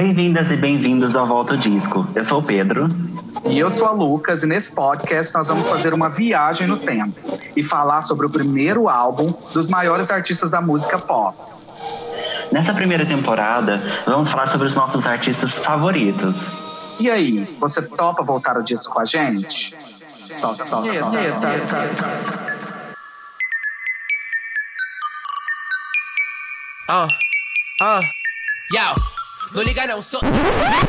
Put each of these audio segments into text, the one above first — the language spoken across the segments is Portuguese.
Bem-vindas e bem-vindos ao Volta Disco. Eu sou o Pedro. E eu sou a Lucas, e nesse podcast nós vamos fazer uma viagem no tempo e falar sobre o primeiro álbum dos maiores artistas da música pop. Nessa primeira temporada, vamos falar sobre os nossos artistas favoritos. E aí, você topa voltar o disco com a gente? Solta, solta, solta. Ah, ah, yo. Não liga não, sou.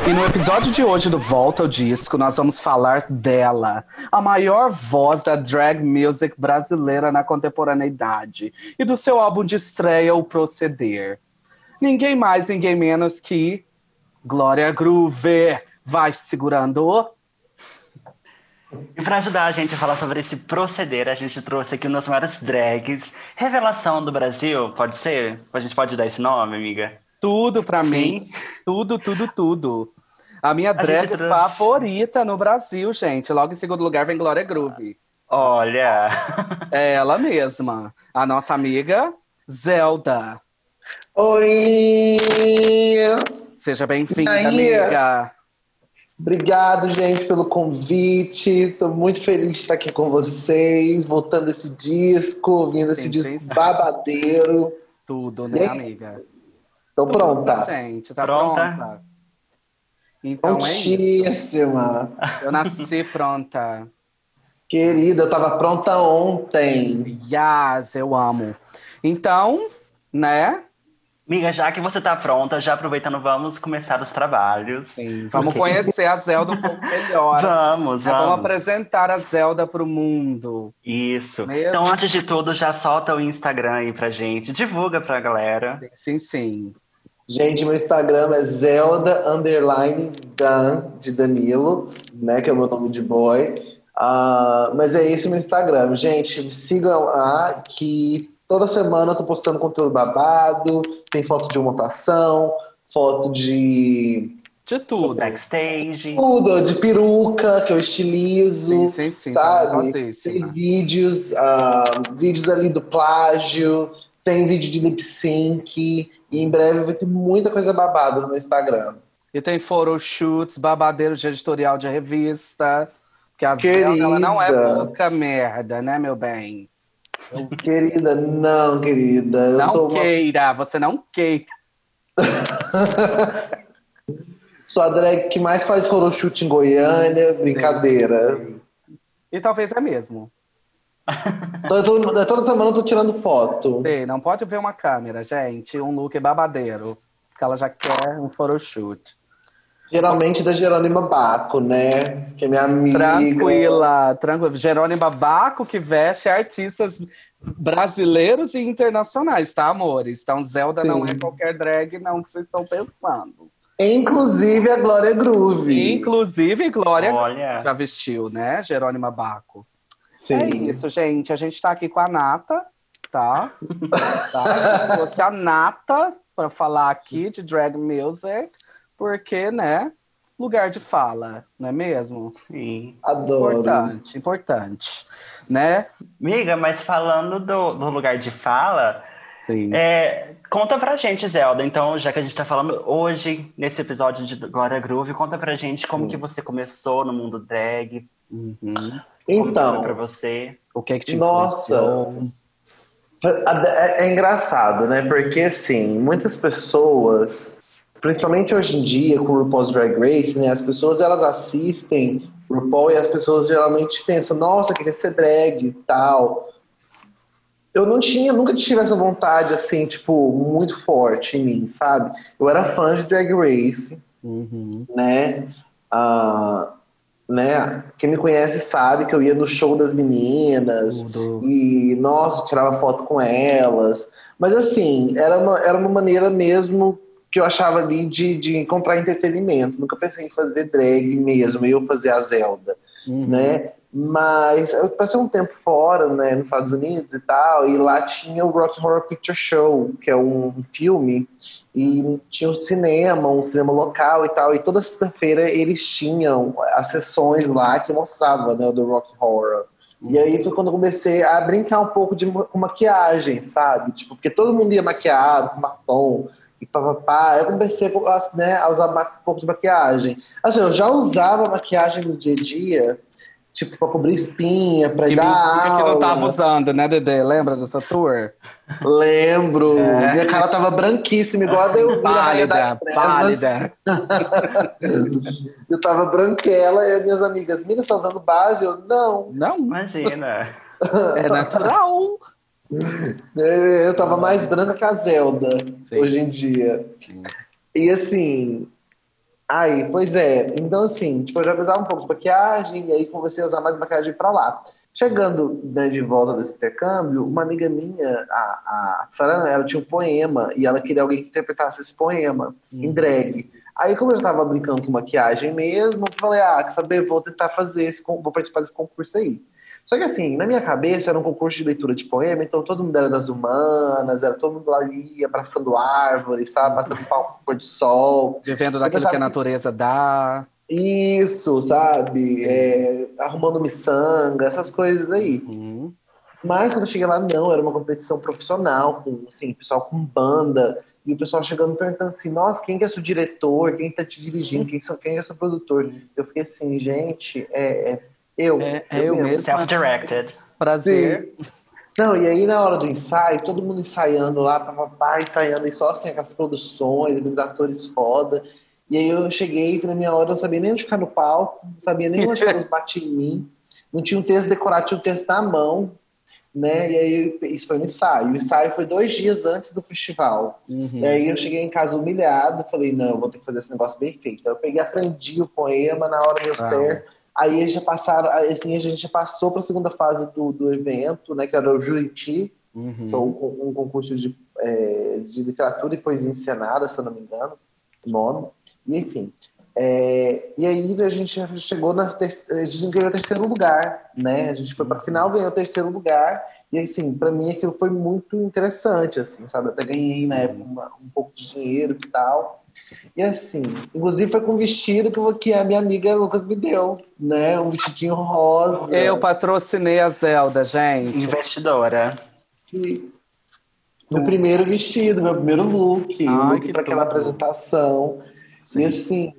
E no episódio de hoje do Volta ao Disco, nós vamos falar dela, a maior voz da drag music brasileira na contemporaneidade, e do seu álbum de estreia, O Proceder. Ninguém mais, ninguém menos que Glória Groove. Vai segurando. E para ajudar a gente a falar sobre esse proceder, a gente trouxe aqui uma das maiores drags, revelação do Brasil, pode ser? A gente pode dar esse nome, amiga? Tudo pra mim. Tudo, tudo, tudo. A minha drag trouxe... favorita no Brasil, gente. Logo em segundo lugar vem Glória Groove. Olha! É ela mesma. A nossa amiga Zelda. Oi! Seja bem-vinda, amiga. Obrigado, gente, pelo convite. Estou muito feliz de estar aqui com vocês, voltando esse disco, ouvindo esse disco sim. babadeiro. Tudo, né, amiga? Tô pronta. Gente, tá pronta? pronta? Então Prontíssima. É eu nasci pronta. Querida, eu tava pronta ontem. Yes, eu amo. Então, né? Amiga, já que você tá pronta, já aproveitando, vamos começar os trabalhos. Sim, vamos conhecer a Zelda um pouco melhor. vamos, é, vamos. Vamos apresentar a Zelda pro mundo. Isso. Mesmo? Então, antes de tudo, já solta o Instagram aí pra gente. Divulga pra galera. Sim, sim. Gente, meu Instagram é Zelda Underline Dan, de Danilo, né? Que é o meu nome de boy. Uh, mas é esse o meu Instagram. Gente, me sigam lá que Toda semana eu tô postando conteúdo babado, tem foto de montação, foto de. De tudo. Backstage. Tudo, de peruca que eu estilizo. Sim, sim, sim. Sabe? Tem vídeos, uh, vídeos ali do plágio, tem vídeo de lip sync. E em breve vai ter muita coisa babada no Instagram. E tem photoshoots, babadeiros de editorial de revista. Porque a Zelda, ela não é pouca merda, né, meu bem? Querida, não, querida. Eu não sou queira, uma... você não queira. sou a drag que mais faz photoshoot em Goiânia, brincadeira. E talvez é mesmo. Toda, toda semana eu tô tirando foto. Sim, não pode ver uma câmera, gente. Um look babadeiro. Porque ela já quer um photoshoot. Geralmente da Jerônima Baco, né? Que é minha amiga. Tranquila, tranquila. Jerônima Baco que veste artistas brasileiros e internacionais, tá, amores? Então, Zelda Sim. não é qualquer drag, não, que vocês estão pensando. Inclusive a Glória Groove. Inclusive, Glória Olha. já vestiu, né? Jerônima Baco. Sim. É isso, gente. A gente tá aqui com a Nata, tá? tá? Se fosse a Nata para falar aqui de drag music porque, né, lugar de fala, não é mesmo? Sim. Adoro. Importante, importante, né? Amiga, mas falando do, do lugar de fala, Sim. É, conta pra gente, Zelda. Então, já que a gente tá falando hoje, nesse episódio de Glória Groove, conta pra gente como que você começou no mundo drag. Uhum. Então. Pra você. O que é que te Nossa. É, é engraçado, né? Porque, assim, muitas pessoas principalmente hoje em dia com o RuPaul's Drag Race, né, as pessoas elas assistem RuPaul e as pessoas geralmente pensam, nossa, queria ser drag e tal. Eu não tinha, nunca tive essa vontade assim, tipo, muito forte em mim, sabe? Eu era fã de Drag Race, uhum. né? Uh, né? Quem me conhece sabe que eu ia no show das meninas e, nossa, tirava foto com elas. Mas assim, era uma, era uma maneira mesmo que eu achava ali de, de encontrar entretenimento. Nunca pensei em fazer drag mesmo, eu fazer a Zelda, uhum. né? Mas eu passei um tempo fora, né, nos Estados Unidos e tal, e lá tinha o Rock Horror Picture Show, que é um filme, e tinha um cinema, um cinema local e tal, e toda sexta-feira eles tinham as sessões lá que mostravam, né, do Rock Horror. E aí foi quando eu comecei a brincar um pouco de, com maquiagem, sabe? Tipo, porque todo mundo ia maquiado, com batom, e papapá. Eu comecei a, né, a usar um pouco de maquiagem. Assim, eu já usava maquiagem no dia a dia, tipo, pra cobrir espinha, pra ir E dar aula. que não tava usando, né, Dedê? Lembra dessa tour? Lembro. É. Minha cara tava branquíssima, igual a da Elvira, Rainha das Pálida, pálida. Eu tava branquela e as minhas amigas, amiga, você tá usando base? Eu, não. Não, Imagina. é natural. É, Eu tava mais branca que a Zelda, Sim. hoje em dia. Sim. E assim. Aí, pois é. Então, assim, tipo, eu já usava um pouco de maquiagem, e aí comecei a usar mais maquiagem pra lá. Chegando né, de volta desse intercâmbio, uma amiga minha, a, a Fran, ela tinha um poema, e ela queria alguém que interpretasse esse poema em drag. Aí, como eu já tava brincando com maquiagem mesmo, eu falei, ah, quer saber, vou tentar fazer esse, vou participar desse concurso aí. Só que assim, na minha cabeça era um concurso de leitura de poema, então todo mundo era das humanas, era todo mundo ali abraçando árvores, sabe? Batendo palco com pôr de sol. Vivendo daquilo que a natureza dá. Isso, sabe? É, arrumando miçanga, essas coisas aí. Uhum. Mas quando eu cheguei lá, não, era uma competição profissional, com assim, pessoal com banda, e o pessoal chegando perguntando assim, nossa, quem que é seu diretor? Quem tá te dirigindo? Quem, que sou- quem é seu produtor? Eu fiquei assim, gente, é, é eu. É- é eu mesmo. Self-directed. Prazer. Não, e aí na hora do ensaio, todo mundo ensaiando lá, papapá, ensaiando, e só assim, aquelas produções, aqueles atores foda. E aí eu cheguei, e na minha hora, eu não sabia nem onde ficar no palco, não sabia nem onde elas batiam em mim, não tinha um texto decorado, tinha um texto na mão, né? E aí isso foi no ensaio. O ensaio foi dois dias antes do festival. Uhum. E aí eu cheguei em casa humilhado, falei, não, eu vou ter que fazer esse negócio bem feito. Aí eu peguei, aprendi o poema, na hora deu Ah. certo. Aí eles já passaram, assim, a gente já passou para a segunda fase do, do evento, né? Que era o Juriti, Uhum. é um, um concurso de, é, de literatura e poesia encenada, se eu não me engano, nome. E enfim. É, e aí a gente chegou na ter, a gente ganhou o terceiro lugar, né? A gente foi para a final, ganhou o terceiro lugar. E assim, para mim aquilo foi muito interessante, assim, sabe? Até ganhei na época uma- um pouco de dinheiro e tal. E assim, inclusive foi com um vestido que, a minha amiga Lucas me deu, né? Um vestidinho rosa. Eu patrocinei a Zelda, gente. Investidora. Sim. Meu primeiro vestido, meu primeiro look, Ai, look que para aquela tudo. Apresentação. E assim,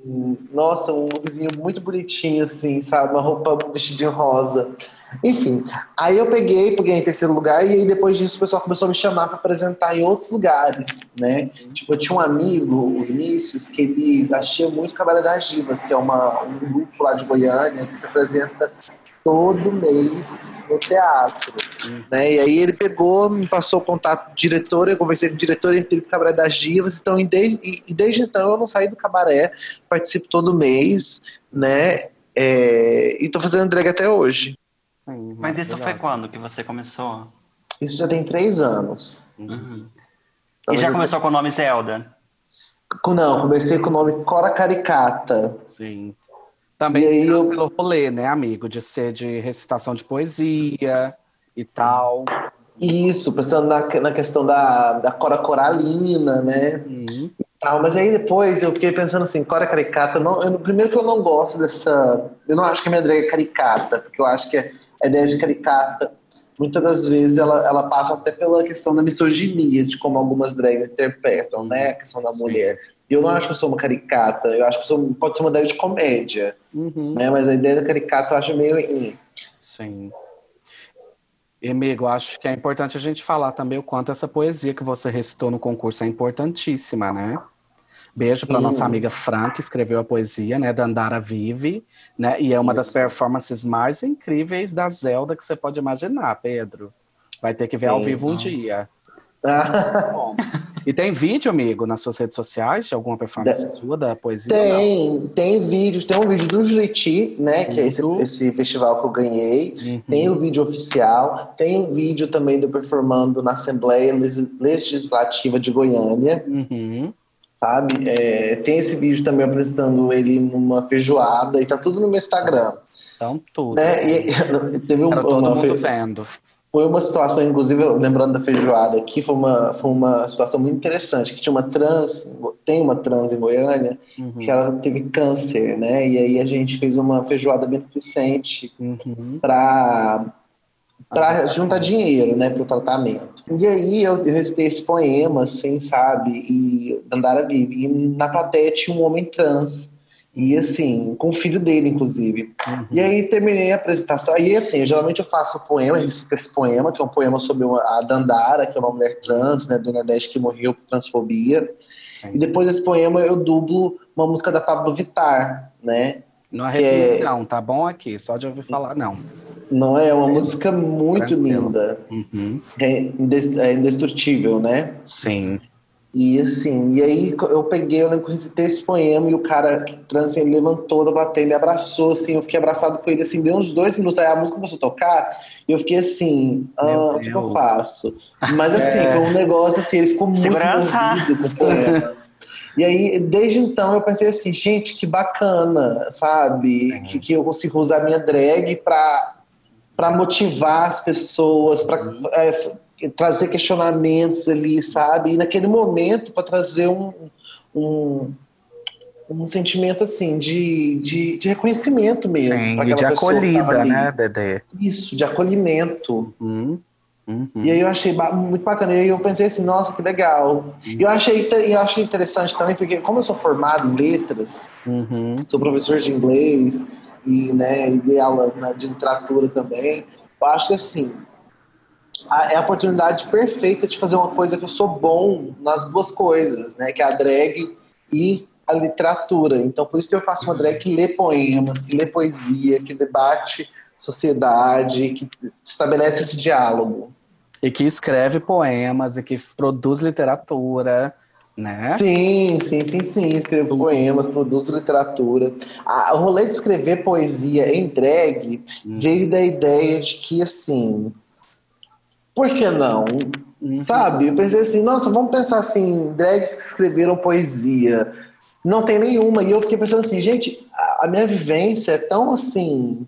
nossa, um lookzinho muito bonitinho, assim, sabe? Uma roupa, um vestidinho rosa. Enfim, aí eu peguei, peguei em terceiro lugar, e aí depois disso o pessoal começou a me chamar para apresentar em outros lugares, né? Tipo, eu tinha um amigo, o Vinícius, que ele assistia muito Cabaré das Divas, que é uma, um grupo lá de Goiânia que se apresenta todo mês no teatro, né? E aí ele pegou, me passou o contato do diretor, eu conversei com o diretor, entrei pro Cabaré das Divas, então e desde, e, e desde então eu não saí do cabaré, participo todo mês, né? É, e tô fazendo drag até hoje. Sim, Mas isso foi maravilhosa. quando que você começou? Isso já tem três anos. Uhum. Então, E já eu- começou com o nome Zelda? Não, comecei com o nome Cora Caricata. Sim. Também E aí eu... pelo rolê, né, amigo? De ser de recitação de poesia e tal. Isso, pensando na, na questão da, da Cora Coralina, né? Uhum. Tal, mas aí depois eu fiquei pensando assim, Cora Caricata, não, eu, primeiro que eu não gosto dessa. Eu não acho que a minha drag é caricata, porque eu acho que a ideia de caricata, muitas das vezes, ela, ela passa até pela questão da misoginia, de como algumas drags interpretam, né? A questão da Sim. E eu não acho que eu sou uma caricata, eu acho que eu sou, pode ser uma drag de comédia, Uhum. né? Mas a ideia da caricata eu acho meio. Sim. E, amigo, acho que é importante a gente falar também o quanto essa poesia que você recitou no concurso é importantíssima, né? Beijo para nossa amiga Fran, que escreveu a poesia, né, da Andara Vive, né? E é uma das Isso. performances mais incríveis da Zelda que você pode imaginar, Pedro. Vai ter que ver Sim, ao vivo um nossa. dia. Ah, Bom. E tem vídeo, amigo, nas suas redes sociais de alguma performance sua da poesia? Tem, tem vídeo, tem um vídeo do Juriti, né? Que é esse, Uhum. esse festival que eu ganhei. Uhum. Tem o vídeo oficial, tem um vídeo também do performando na Assembleia Legis- Legislativa de Goiânia, Uhum. sabe? É, tem esse vídeo também apresentando ele numa feijoada e tá tudo no meu Instagram, Então, tudo. né? E, teve um, Era todo uma, mundo fe- vendo. Foi uma situação, inclusive, lembrando da feijoada aqui, foi uma, foi uma situação muito interessante, que tinha uma trans, tem uma trans em Goiânia, Uhum. que ela teve câncer, né? E aí a gente fez uma feijoada beneficente Uhum. para para juntar dinheiro, né, para o tratamento. E aí eu, eu recitei esse poema, assim, sabe? E Dandara vive. E na plateia tinha um homem trans. E assim, com o filho dele, inclusive. Uhum. E aí terminei a apresentação. Aí assim, geralmente eu faço o poema, recito esse poema, que é um poema sobre uma- a Dandara, que é uma mulher trans, né, do Nordeste que morreu por transfobia. E depois desse poema eu dublo uma música da Pablo Vittar, né? Não arrepia, É. não, tá bom aqui, só de ouvir falar, não. Não é uma música muito Tranquilo. linda, Uhum. é é indestrutível, né? Sim. E assim, e aí eu peguei, eu lembro que recitei esse poema e o cara trans, levantou da plateia, me abraçou, assim, eu fiquei abraçado com ele, assim, deu uns dois minutos, aí a música começou a tocar, e eu fiquei assim, ah, o que eu faço? Mas assim, É. foi um negócio assim, ele ficou muito envolvido com o poema. E aí, desde então, eu pensei assim, gente, que bacana, sabe? Que, que eu consigo usar minha drag pra, pra motivar as pessoas, pra é, trazer questionamentos ali, sabe? E naquele momento, para trazer um, um, um sentimento assim de, de, de reconhecimento mesmo. Sim, e de acolhida, né, Dedê? Isso, de acolhimento. Uhum. Uhum. E aí eu achei ba- muito bacana. E aí eu pensei assim, nossa, que legal. E eu achei, eu achei interessante também, porque como eu sou formado em letras, Uhum. sou professor de inglês e, né, e dei aula de literatura também, eu acho que assim, é a oportunidade perfeita de fazer uma coisa que eu sou bom nas duas coisas, né? Que é a drag e a literatura. Então, por isso que eu faço uma drag que lê poemas, que lê poesia, que debate sociedade, que estabelece esse diálogo. E que escreve poemas e que produz literatura, né? Sim, sim, sim, sim. Escrevo poemas, produzo literatura. A- o rolê de escrever poesia em drag Hum. veio da ideia de que, assim, por que não? Uhum. Sabe? Eu pensei assim, nossa, vamos pensar assim, drags que escreveram poesia. Não tem nenhuma. E eu fiquei pensando assim, gente, a, a minha vivência é tão assim.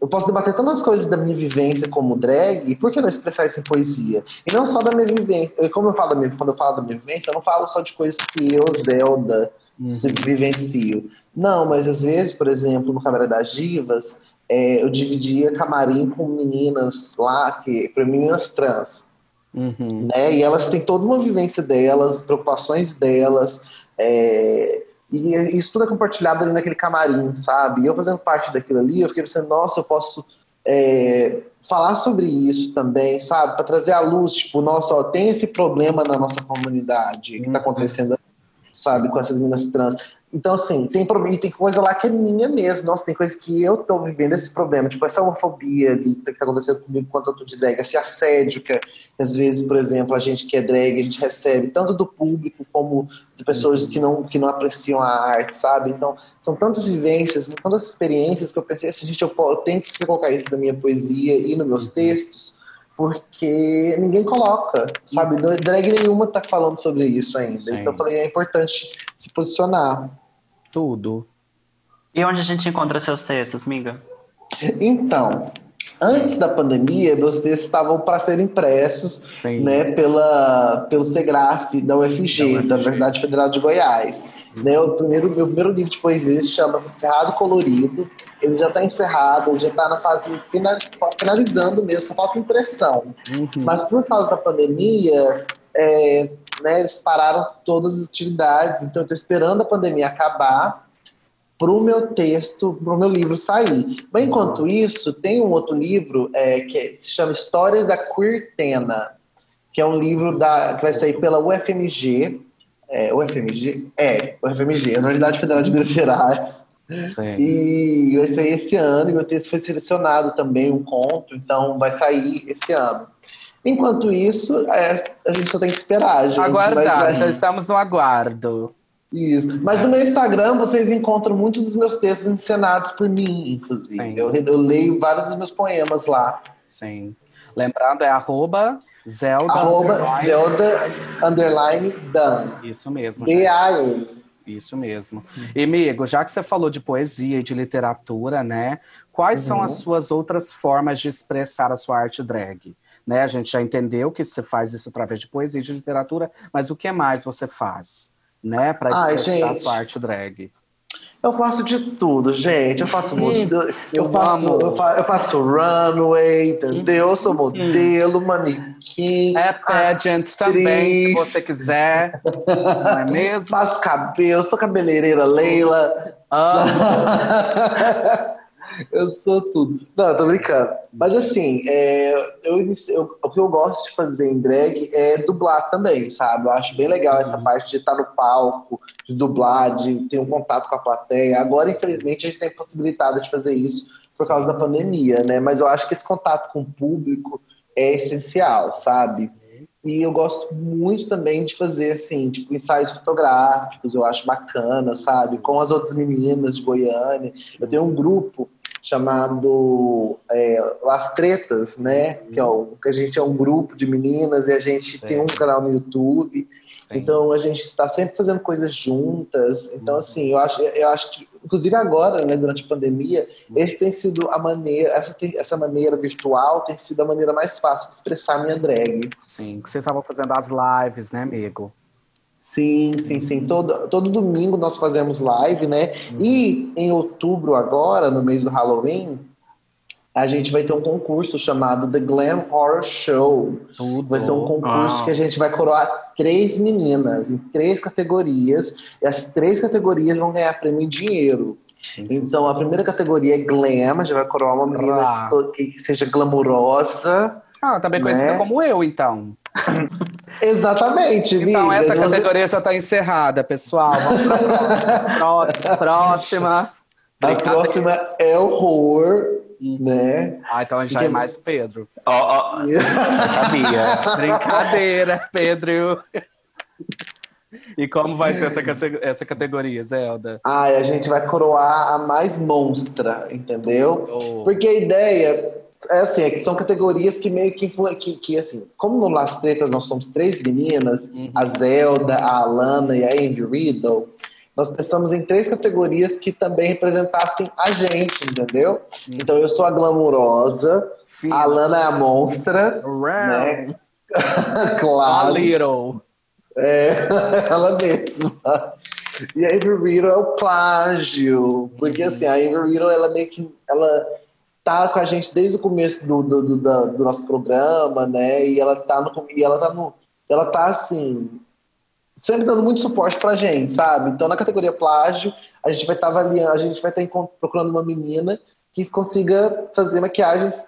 Eu posso debater tantas coisas da minha vivência como drag, por que não expressar isso em poesia? E não só da minha vivência. Eu- Como eu falo da minha, quando eu falo da minha vivência, eu não falo só de coisas que eu, Zelda, Uhum. vivencio. Não, mas às vezes, por exemplo, no Câmara das Divas, é, eu dividia camarim com meninas lá, que, para meninas trans Uhum. né? E elas têm toda uma vivência delas, preocupações delas, é, e isso tudo é compartilhado ali naquele camarim, sabe? E eu fazendo parte daquilo ali, eu fiquei pensando, nossa, eu posso é, falar sobre isso também, sabe? Para trazer à luz, tipo, nossa, ó, tem esse problema na nossa comunidade que tá acontecendo, sabe, com essas meninas trans. Então, assim, tem, e tem coisa lá que é minha mesmo. Nossa, tem coisa que eu tô vivendo esse problema. Tipo, essa homofobia que tá acontecendo comigo enquanto eu tô de drag. Esse assédio que, às vezes, por exemplo, a gente que é drag, a gente recebe tanto do público como de pessoas que não, que não apreciam a arte, sabe? Então, são tantas vivências, tantas experiências que eu pensei assim, gente, eu, eu tenho que colocar isso na minha poesia e nos meus textos, porque ninguém coloca, sabe? Não- Drag nenhuma tá falando sobre isso ainda. Sim. Então eu falei, é importante se posicionar. Tudo. E onde a gente encontra seus textos, miga? Então, antes da pandemia, meus textos estavam para ser impressos Sim. né, pela, pelo CEGRAF da UFG, Da. Universidade Federal de Goiás. Né, o primeiro, meu primeiro livro de poesia se chama Cerrado Colorido. Ele já está encerrado, ele já está na fase final, finalizando mesmo, só falta impressão. Uhum. Mas por causa da pandemia, é, né, eles pararam todas as atividades, então eu estou esperando a pandemia acabar para o meu texto, para o meu livro sair. Mas enquanto isso, tem um outro livro é, que é- se chama Histórias da Queertena, que é um livro da, que vai sair pela UFMG. É, UFMG? É, UFMG, Universidade Federal de Minas Gerais. Sim. E vai sair esse ano, e meu texto foi selecionado também, um conto, então vai sair esse ano. Enquanto isso, é, a gente só tem que esperar, gente. Aguardar, Mas já estamos no aguardo. Isso. Mas no meu Instagram vocês encontram muitos dos meus textos encenados por mim, inclusive. Eu, eu leio vários dos meus poemas lá. Sim. Lembrando, é arroba Zelda. Arroba underline- Zelda underline Dan. Isso mesmo. D-A-N. Isso mesmo. E, amigo, já que você falou de poesia e de literatura, né? Quais são Uhum. as suas outras formas de expressar a sua arte drag? Né? A gente já entendeu que você faz isso através de poesia e de literatura, mas o que mais você faz, né? Para Ai, expressar a gente. sua arte drag? Eu faço de tudo, gente. Eu faço modelo, eu, eu faço, eu, fa- eu faço runway, entendeu? Eu sou modelo, manequim, É pageant também, se atriz. você quiser. Não é mesmo? faço cabelo, sou cabeleireira Leila. Amo. eu sou tudo. Não, tô brincando. Mas assim, é, eu, eu- o que eu gosto de fazer em drag é dublar também, sabe? Eu acho bem legal essa parte de estar no palco, de dublar, de ter um contato com a plateia. Agora, infelizmente, a gente tem possibilidade de fazer isso por causa da pandemia, né? Mas eu acho que esse contato com o público é essencial, sabe? E eu gosto muito também de fazer, assim, tipo, ensaios fotográficos, eu acho bacana, sabe? Com as outras meninas de Goiânia. Eu tenho um grupo chamado é, Las Tretas, né? Que, é o, que a gente é um grupo de meninas e a gente tem um canal no YouTube. Então a gente está sempre fazendo coisas juntas. Então, assim, eu acho, eu acho que, inclusive agora, né, durante a pandemia, esse tem sido a maneira, essa, tem- essa maneira virtual tem sido a maneira mais fácil de expressar minha drag. Sim, que vocês estavam fazendo as lives, né, amigo? Sim, sim, sim. Todo, todo domingo nós fazemos live, né? E em outubro, agora, no mês do Halloween, a gente vai ter um concurso chamado The Glam Horror Show. Tudo. Vai ser um concurso Uau. que a gente vai coroar três meninas em três categorias. E as três categorias vão ganhar prêmio em dinheiro. Então, a primeira categoria é Glam, a gente vai coroar uma menina Ah. que seja glamourosa. Ah, também conhecida Né? como eu, então. Exatamente, Então, amigas. essa Você- categoria já está encerrada, pessoal. Vamos pra próxima. Pró- próxima. A próxima é horror, né? Ah, então já é mais Pedro. Ó, ó, já sabia. Brincadeira, Pedro. E como vai ser essa, essa categoria, Zelda? Ai, a gente vai coroar a mais monstra, entendeu? Oh. Porque a ideia é assim, é que são categorias que meio que, influ- que, que assim, como no Las Tretas nós somos três meninas, Uhum. a Zelda, a Alana e a Envy Riddle, nós pensamos em três categorias que também representassem a gente, entendeu? Uhum. Então eu sou a glamurosa, a Alana é a monstra, né? A claro. little. É, ela mesma. E a Avery Riddle é o plágio. Porque assim, a Avery Riddle, ela meio que. Ela tá com a gente desde o começo do, do, do, do nosso programa, né? E ela tá no. E ela tá no. Ela tá assim. Sempre dando muito suporte pra gente, sabe? Então, na categoria plágio, a gente vai estar avaliando, a gente vai estar encont- procurando uma menina que consiga fazer maquiagens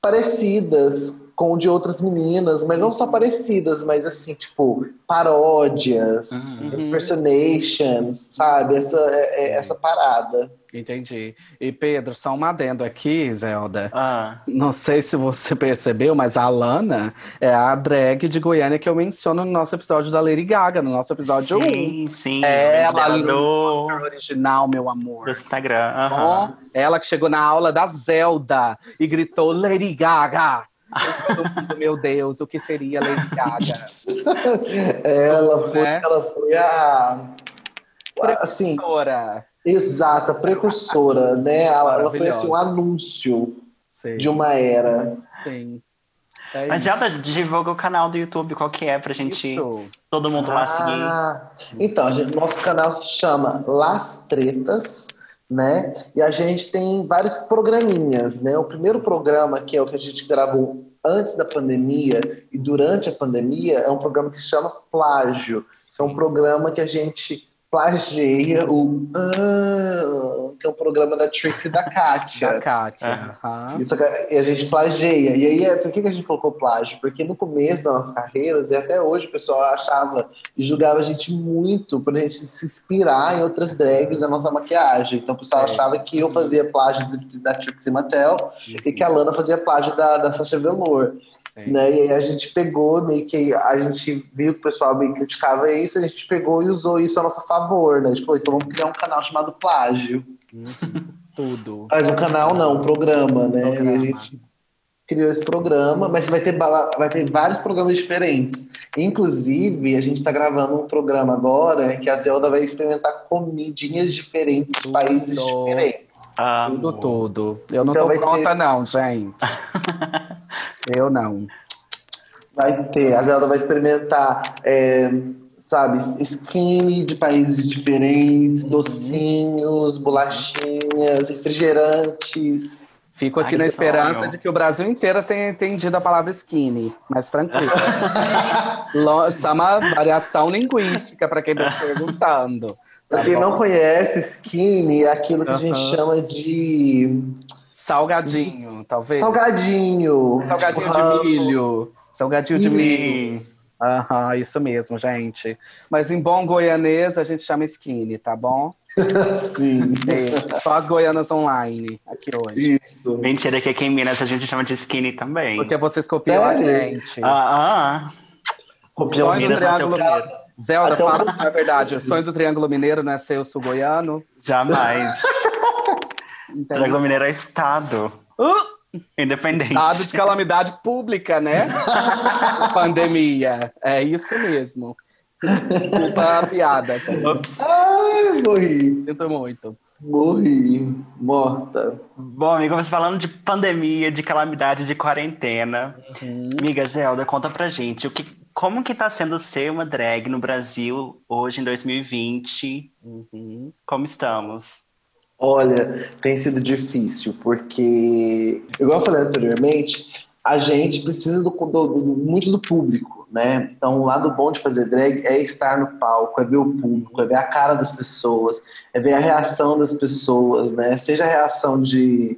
parecidas com de outras meninas, mas não só parecidas, mas assim, tipo, paródias, Uhum. impersonations, sabe? Essa, é- é essa parada. Entendi. E Pedro, só um adendo aqui, Zelda. Ah, Não sei se você percebeu, mas a Alana é a drag de Goiânia que eu menciono no nosso episódio da Lady Gaga, no nosso episódio 1. sim, sim. É, ela ela do, original, meu amor. do Instagram. Bom, aham. ela que chegou na aula da Zelda e gritou Lady Gaga. Mundo, meu Deus, o que seria Lady Gaga? Ela foi, Né? ela foi a. Assim, exata, precursora, né? Ela, ela foi assim, um anúncio sim, de uma era. sim. É Mas isso. Zelda, divulga o canal do YouTube, qual que é, pra gente, Isso. todo mundo lá seguir. Ah, então, gente- nosso canal se chama Las Tretas, né? E a gente tem vários programinhas, né? O primeiro programa, que é o que a gente gravou antes da pandemia e durante a pandemia, é um programa que se chama Plágio. É um programa que a gente plageia o Ah, que é um programa da Trixie e da Kátia. Da Kátia. É. aham. Isso e a gente plageia. E aí, é- por que, que a gente colocou plágio? Porque no começo das nossas carreiras, e até hoje, o pessoal achava e julgava a gente muito por a gente se inspirar em outras drags da nossa maquiagem. Então, o pessoal Sim. achava que eu fazia plágio da Trixie Mattel e que a Lana fazia plágio da, da Sasha Velour. Sim. Né? E aí a gente pegou, meio que a gente viu que o pessoal meio que criticava isso, a gente pegou e usou isso a nosso favor, né? A gente falou, então vamos criar um canal chamado Plágio. Uhum. Tudo. Mas um canal não, um programa, né? Programa. E a gente criou esse programa, mas vai ter, vai ter vários programas diferentes. Inclusive, a gente está gravando um programa agora que a Zelda vai experimentar comidinhas diferentes de Tudo. países diferentes. Ah, Tudo, tudo. Eu não Então tô pronta, ter- não, gente. Eu não. Vai ter, a Zelda vai experimentar é, sabe, skinny de países diferentes, docinhos, bolachinhas, refrigerantes. Fico aqui Ai, na esperança sonho. de que o Brasil inteiro tenha entendido a palavra skinny, mas tranquilo. Lo- Isso é uma variação linguística para quem está perguntando. Pra tá quem bom? não conhece, skinny é aquilo que a gente chama de Salgadinho, talvez. salgadinho. Salgadinho tipo, de milho. Salgadinho de milho. Aham, isso mesmo, gente. Mas em bom goianês a gente chama skinny, tá bom? Sim, É, só as goianas online aqui hoje. isso. Mentira que aqui em Minas a gente chama de skinny também. Porque vocês copiam a Sério? gente. Ah, ah. Do Minas Triângulo primeiro. Zelda, Até fala uma- na verdade. O sonho do Triângulo Mineiro não é ser o sul-goiano. Jamais. Entendeu? Triângulo Mineiro é estado. Uh! Independente. Estado de calamidade pública, né? Pandemia. É isso mesmo. Desculpa a piada. Ops. Ai, morri, Sinto muito. morri, morta. Bom, amigo, você falando de pandemia, de calamidade, de quarentena. Amiga Zelda, conta pra gente, o que, como que tá sendo ser uma drag no Brasil hoje, em 2020? Uhum. Como estamos? Olha, tem sido difícil, porque, igual eu falei anteriormente, a gente precisa do, do- do- muito do público, né? Então, o lado bom de fazer drag é estar no palco, é ver o público, é ver a cara das pessoas, é ver a reação das pessoas, né? Seja a reação de,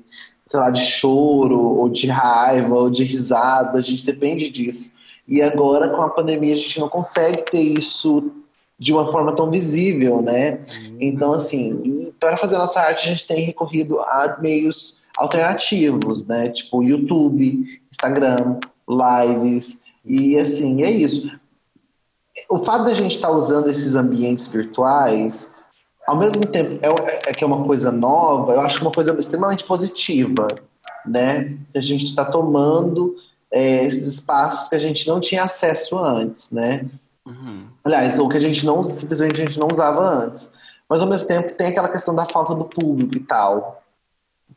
sei lá, de choro, ou de raiva, ou de risada, a gente depende disso. E agora, com a pandemia, a gente não consegue ter isso de uma forma tão visível, né? Então, assim, para fazer nossa arte, a gente tem recorrido a meios alternativos, né? Tipo YouTube, Instagram, lives, e assim, é isso. O fato da gente estar usando esses ambientes virtuais, ao mesmo tempo é, é que é uma coisa nova, eu acho uma coisa extremamente positiva, né? A gente está tomando é, esses espaços que a gente não tinha acesso antes, né? Uhum. Aliás, ou que a gente não, simplesmente a gente não usava antes. Mas ao mesmo tempo tem aquela questão da falta do público e tal.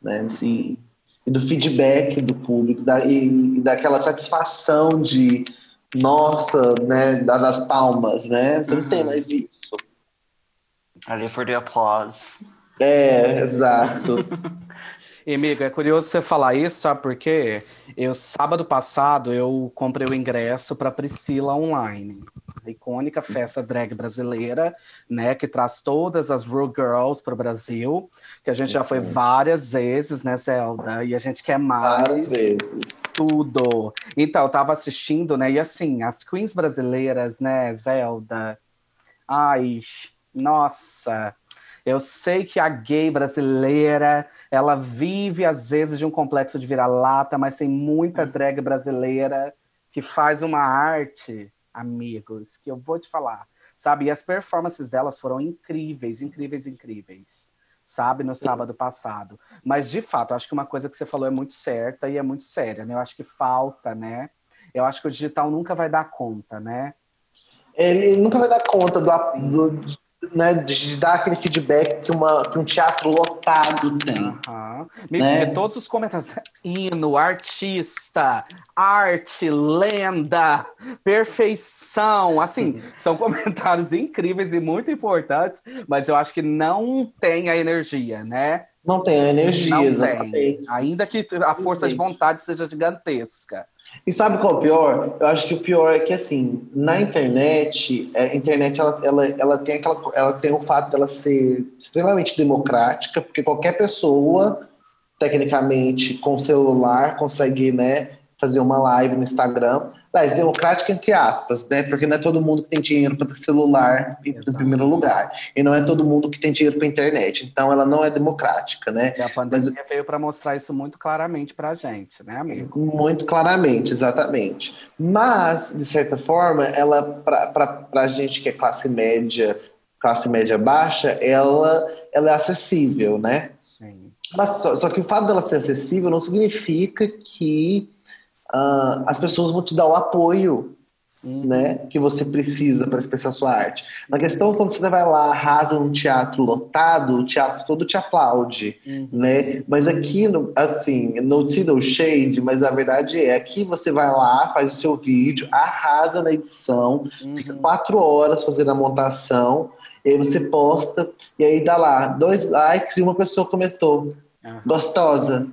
Né? E, e do feedback do público, da, e, e daquela satisfação de nossa, né? da- Das palmas, né? Você não Uhum. tem mais isso. Ali for the applause. É, exato. E, amigo, é curioso você falar isso, sabe por quê? Eu, sábado passado, eu comprei o ingresso para Priscila Online, a icônica festa drag brasileira, né, que traz todas as Real Girls para o Brasil, que a gente já foi várias vezes, né, Zelda? E a gente quer mais. Várias vezes. Tudo. Então, eu tava assistindo, né? E assim, as queens brasileiras, né, Zelda? Ai, nossa. Eu sei que a gay brasileira, ela vive às vezes de um complexo de vira-lata, mas tem muita drag brasileira que faz uma arte, amigos, que eu vou te falar, sabe? E as performances delas foram incríveis, incríveis, incríveis, sabe? No Sim. sábado passado. Mas, de fato, acho que uma coisa que você falou é muito certa e é muito séria, né? Eu acho que falta, né? Eu acho que o digital nunca vai dar conta, né? Ele, ele nunca vai dar conta do, do- né, de dar aquele feedback que, uma, que um teatro lotado tem. Me Né? todos os comentários. Hino, artista, arte, lenda, perfeição. Assim, são comentários incríveis e muito importantes, mas eu acho que não tem a energia, né? Não tem a energia, Não exatamente. tem. Ainda que a força de vontade seja gigantesca. E sabe qual é o pior? Eu acho que o pior é que assim, na internet, é, a internet ela, ela, ela tem aquela, ela tem o fato dela ser extremamente democrática, porque qualquer pessoa, tecnicamente, com celular, consegue, né, fazer uma live no Instagram. Aliás, democrática entre aspas, né? Porque não é todo mundo que tem dinheiro para ter celular em, em Exato. primeiro lugar. E não é todo mundo que tem dinheiro para internet. Então ela não é democrática, né? E a pandemia veio para mostrar isso muito claramente pra gente, né, amigo? Muito claramente, exatamente. Mas, de certa forma, ela, para a gente que é classe média, classe média baixa, ela, ela é acessível, né? Sim. Mas só, só que o fato dela ser acessível não significa que ah, as pessoas vão te dar o apoio uhum. né? Que você precisa para expressar sua arte. Na questão, quando você vai lá, arrasa um teatro lotado, o teatro todo te aplaude, uhum. né? Mas aqui, assim, no Tidal Shade, mas a verdade é, aqui você vai lá, faz o seu vídeo, arrasa na edição, uhum. fica quatro horas fazendo a montação, e aí você posta, e aí dá lá dois likes e uma pessoa comentou. Gostosa.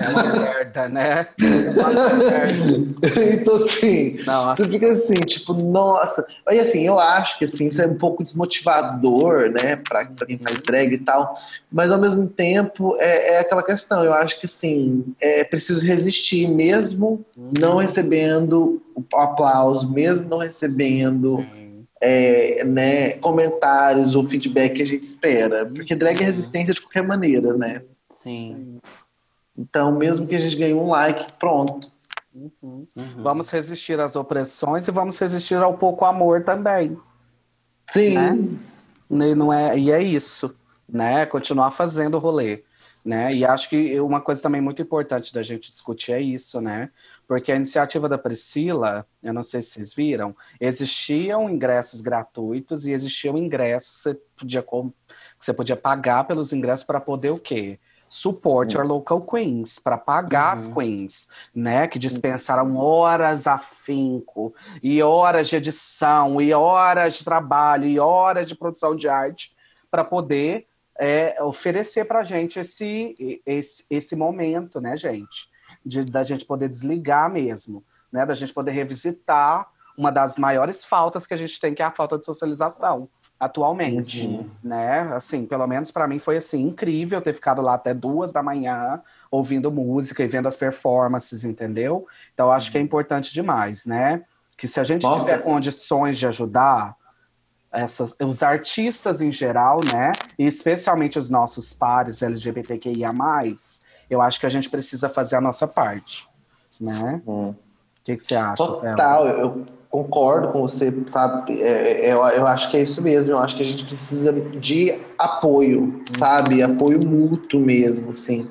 É uma merda, né? É uma merda. então, assim, nossa. você fica assim, tipo, nossa. E assim, eu acho que assim, isso é um pouco desmotivador, né, pra, pra quem faz drag e tal. Mas ao mesmo tempo é, é aquela questão. Eu acho que assim, é preciso resistir, mesmo não recebendo o aplauso, mesmo não recebendo. É, né, comentários ou feedback que a gente espera. Porque drag é resistência de qualquer maneira, né? Sim. Então, mesmo que a gente ganhe um like, pronto. Uhum. Uhum. Vamos resistir às opressões e vamos resistir ao pouco amor também. Sim. Né? E, não é, e é isso, né? Continuar fazendo o rolê. Né? E acho que uma coisa também muito importante da gente discutir é isso, né? Porque a iniciativa da Priscila, eu não sei se vocês viram, existiam ingressos gratuitos e existiam ingressos que você podia, que você podia pagar pelos ingressos para poder o quê? Support uhum. local queens, para pagar uhum. as queens, né? Que dispensaram horas afinco, e horas de edição, e horas de trabalho, e horas de produção de arte, para poder é, oferecer para a gente esse, esse, esse momento, né, gente? De, da gente poder desligar mesmo, né? Da gente poder revisitar uma das maiores faltas que a gente tem, que é a falta de socialização atualmente, uhum. né? Assim, pelo menos para mim foi assim incrível ter ficado lá até duas da manhã ouvindo música e vendo as performances, entendeu? Então acho que é importante demais, né? Que se a gente Nossa. tiver condições de ajudar essas, os artistas em geral, né? E especialmente os nossos pares LGBTQIA+, eu acho que a gente precisa fazer a nossa parte, né? Hum. O que, que você acha? Total, eu concordo com você, sabe? É, é, eu, eu acho que é isso mesmo. Eu acho que a gente precisa de apoio, sabe? Apoio mútuo mesmo, assim.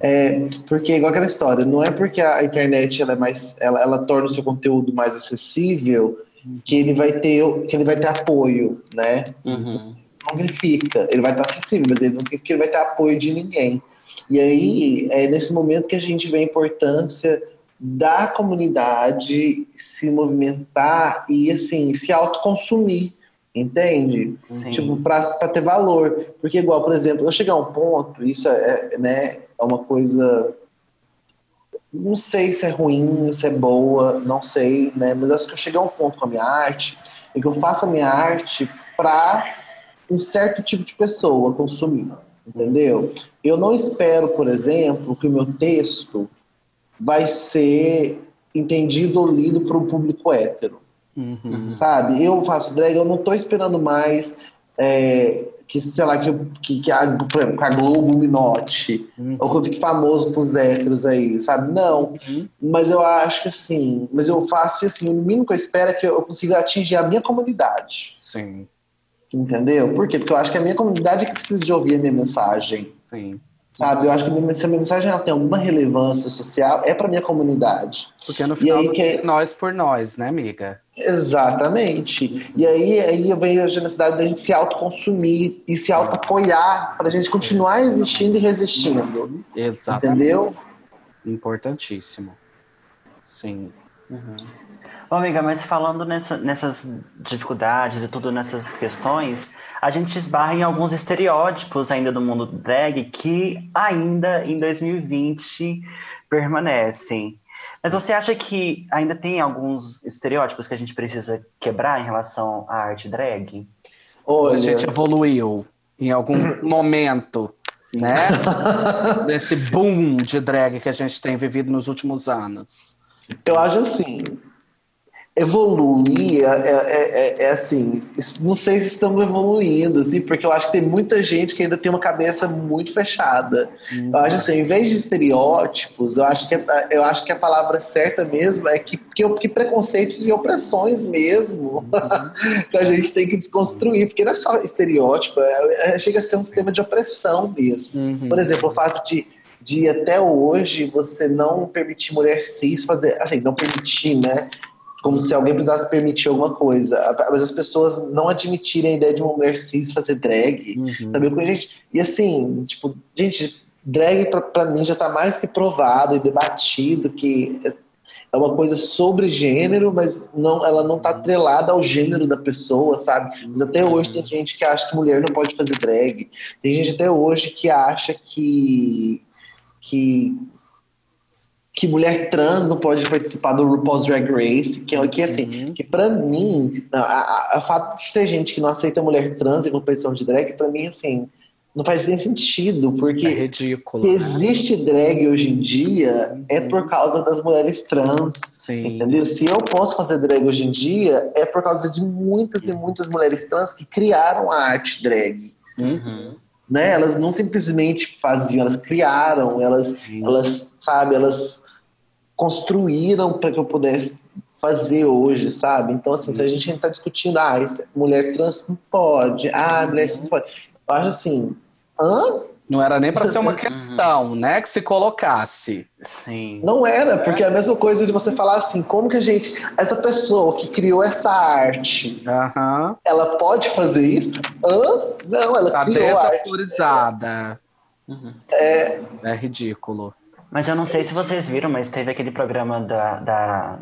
É, porque, igual aquela história, não é porque a internet ela é mais, ela, ela torna o seu conteúdo mais acessível que ele vai ter, que ele vai ter apoio, né? Uhum. Não significa, ele vai estar acessível, mas ele não significa que ele vai ter apoio de ninguém. E aí, é nesse momento que a gente vê a importância da comunidade se movimentar e assim se autoconsumir, entende? Sim. Tipo para ter valor, porque igual por exemplo, eu chegar a um ponto, isso é, é, né, é uma coisa não sei se é ruim, se é boa, não sei, né? Mas acho que eu chegar a um ponto com a minha arte e que eu faço a minha arte para um certo tipo de pessoa consumir, entendeu? Eu não espero, por exemplo, que o meu texto vai ser entendido ou lido para um público hétero. Uhum. Sabe? Eu faço drag, eu não estou esperando mais é, que, sei lá, que, que, que, a, que a Globo me note, uhum. ou que eu fique famoso pros héteros aí, sabe? Não. Uhum. Mas eu acho que assim, mas eu faço assim, o mínimo que eu espero é que eu consiga atingir a minha comunidade. Sim. Entendeu? Por quê? Porque eu acho que a minha comunidade é que precisa de ouvir a minha mensagem. Sim. Sabe, eu acho que se a minha mensagem ela tem alguma relevância social, é para minha comunidade. Porque no final, e aí, que... É nós por nós, né, amiga? Exatamente. E aí, aí vem a necessidade da gente se autoconsumir e se auto-apoiar para a gente continuar existindo e resistindo. Exatamente. Entendeu? Importantíssimo. Sim. Uhum. Bom, amiga, mas falando nessa, nessas dificuldades e tudo nessas questões, a gente esbarra em alguns estereótipos ainda do mundo drag que ainda em 2020 permanecem. Mas você acha que ainda tem alguns estereótipos que a gente precisa quebrar em relação à arte drag? Olha, a gente evoluiu em algum momento, Sim. né? Nesse boom de drag que a gente tem vivido nos últimos anos. Eu acho assim, evoluir é, é, é, é, assim, não sei se estamos evoluindo, assim, porque eu acho que tem muita gente que ainda tem uma cabeça muito fechada. Uhum. Eu acho assim, em vez de estereótipos, eu acho que, eu acho que a palavra certa mesmo é que, que, que preconceitos e opressões mesmo uhum. que a gente tem que desconstruir, porque não é só estereótipo, é, é, chega a ser um sistema de opressão mesmo. Uhum. Por exemplo, o fato de de até hoje você não permitir mulher cis fazer, assim, não permitir, né? Como se alguém precisasse permitir alguma coisa. Mas as pessoas não admitirem a ideia de uma mulher cis fazer drag. Uhum. Sabe? Conheço gente- E assim, tipo, gente, drag pra, pra mim já tá mais que provado e debatido que é uma coisa sobre gênero, mas não, ela não tá atrelada ao gênero da pessoa, sabe? Mas até hoje tem gente que acha que mulher não pode fazer drag. Tem gente até hoje que acha que que que mulher trans não pode participar do RuPaul's Drag Race, que é que assim, Uhum. que pra mim, a fato de ter gente que não aceita mulher trans em competição de drag, pra mim assim, não faz nem sentido, É porque ridículo. se né? existe drag hoje em dia é por causa das mulheres trans. Sim. Entendeu? Se eu posso fazer drag hoje em dia, é por causa de muitas e muitas mulheres trans que criaram a arte drag. Uhum. Né? Elas não simplesmente faziam, elas criaram, elas, Sim. elas sabe, elas construíram para que eu pudesse fazer hoje, sabe? Então, assim, se a gente está discutindo, ah, isso- mulher trans não pode, ah, mulher cis pode. Eu acho assim, hã? Não era nem para ser uma questão, né? Que se colocasse. Sim. Não era, porque é a mesma coisa de você falar assim, como que a gente, essa pessoa que criou essa arte, Aham. ela pode fazer isso? Hã? Não, ela Tá criou a arte. desautorizada. Uhum. É ridículo. Mas eu não sei se vocês viram, mas teve aquele programa da, da,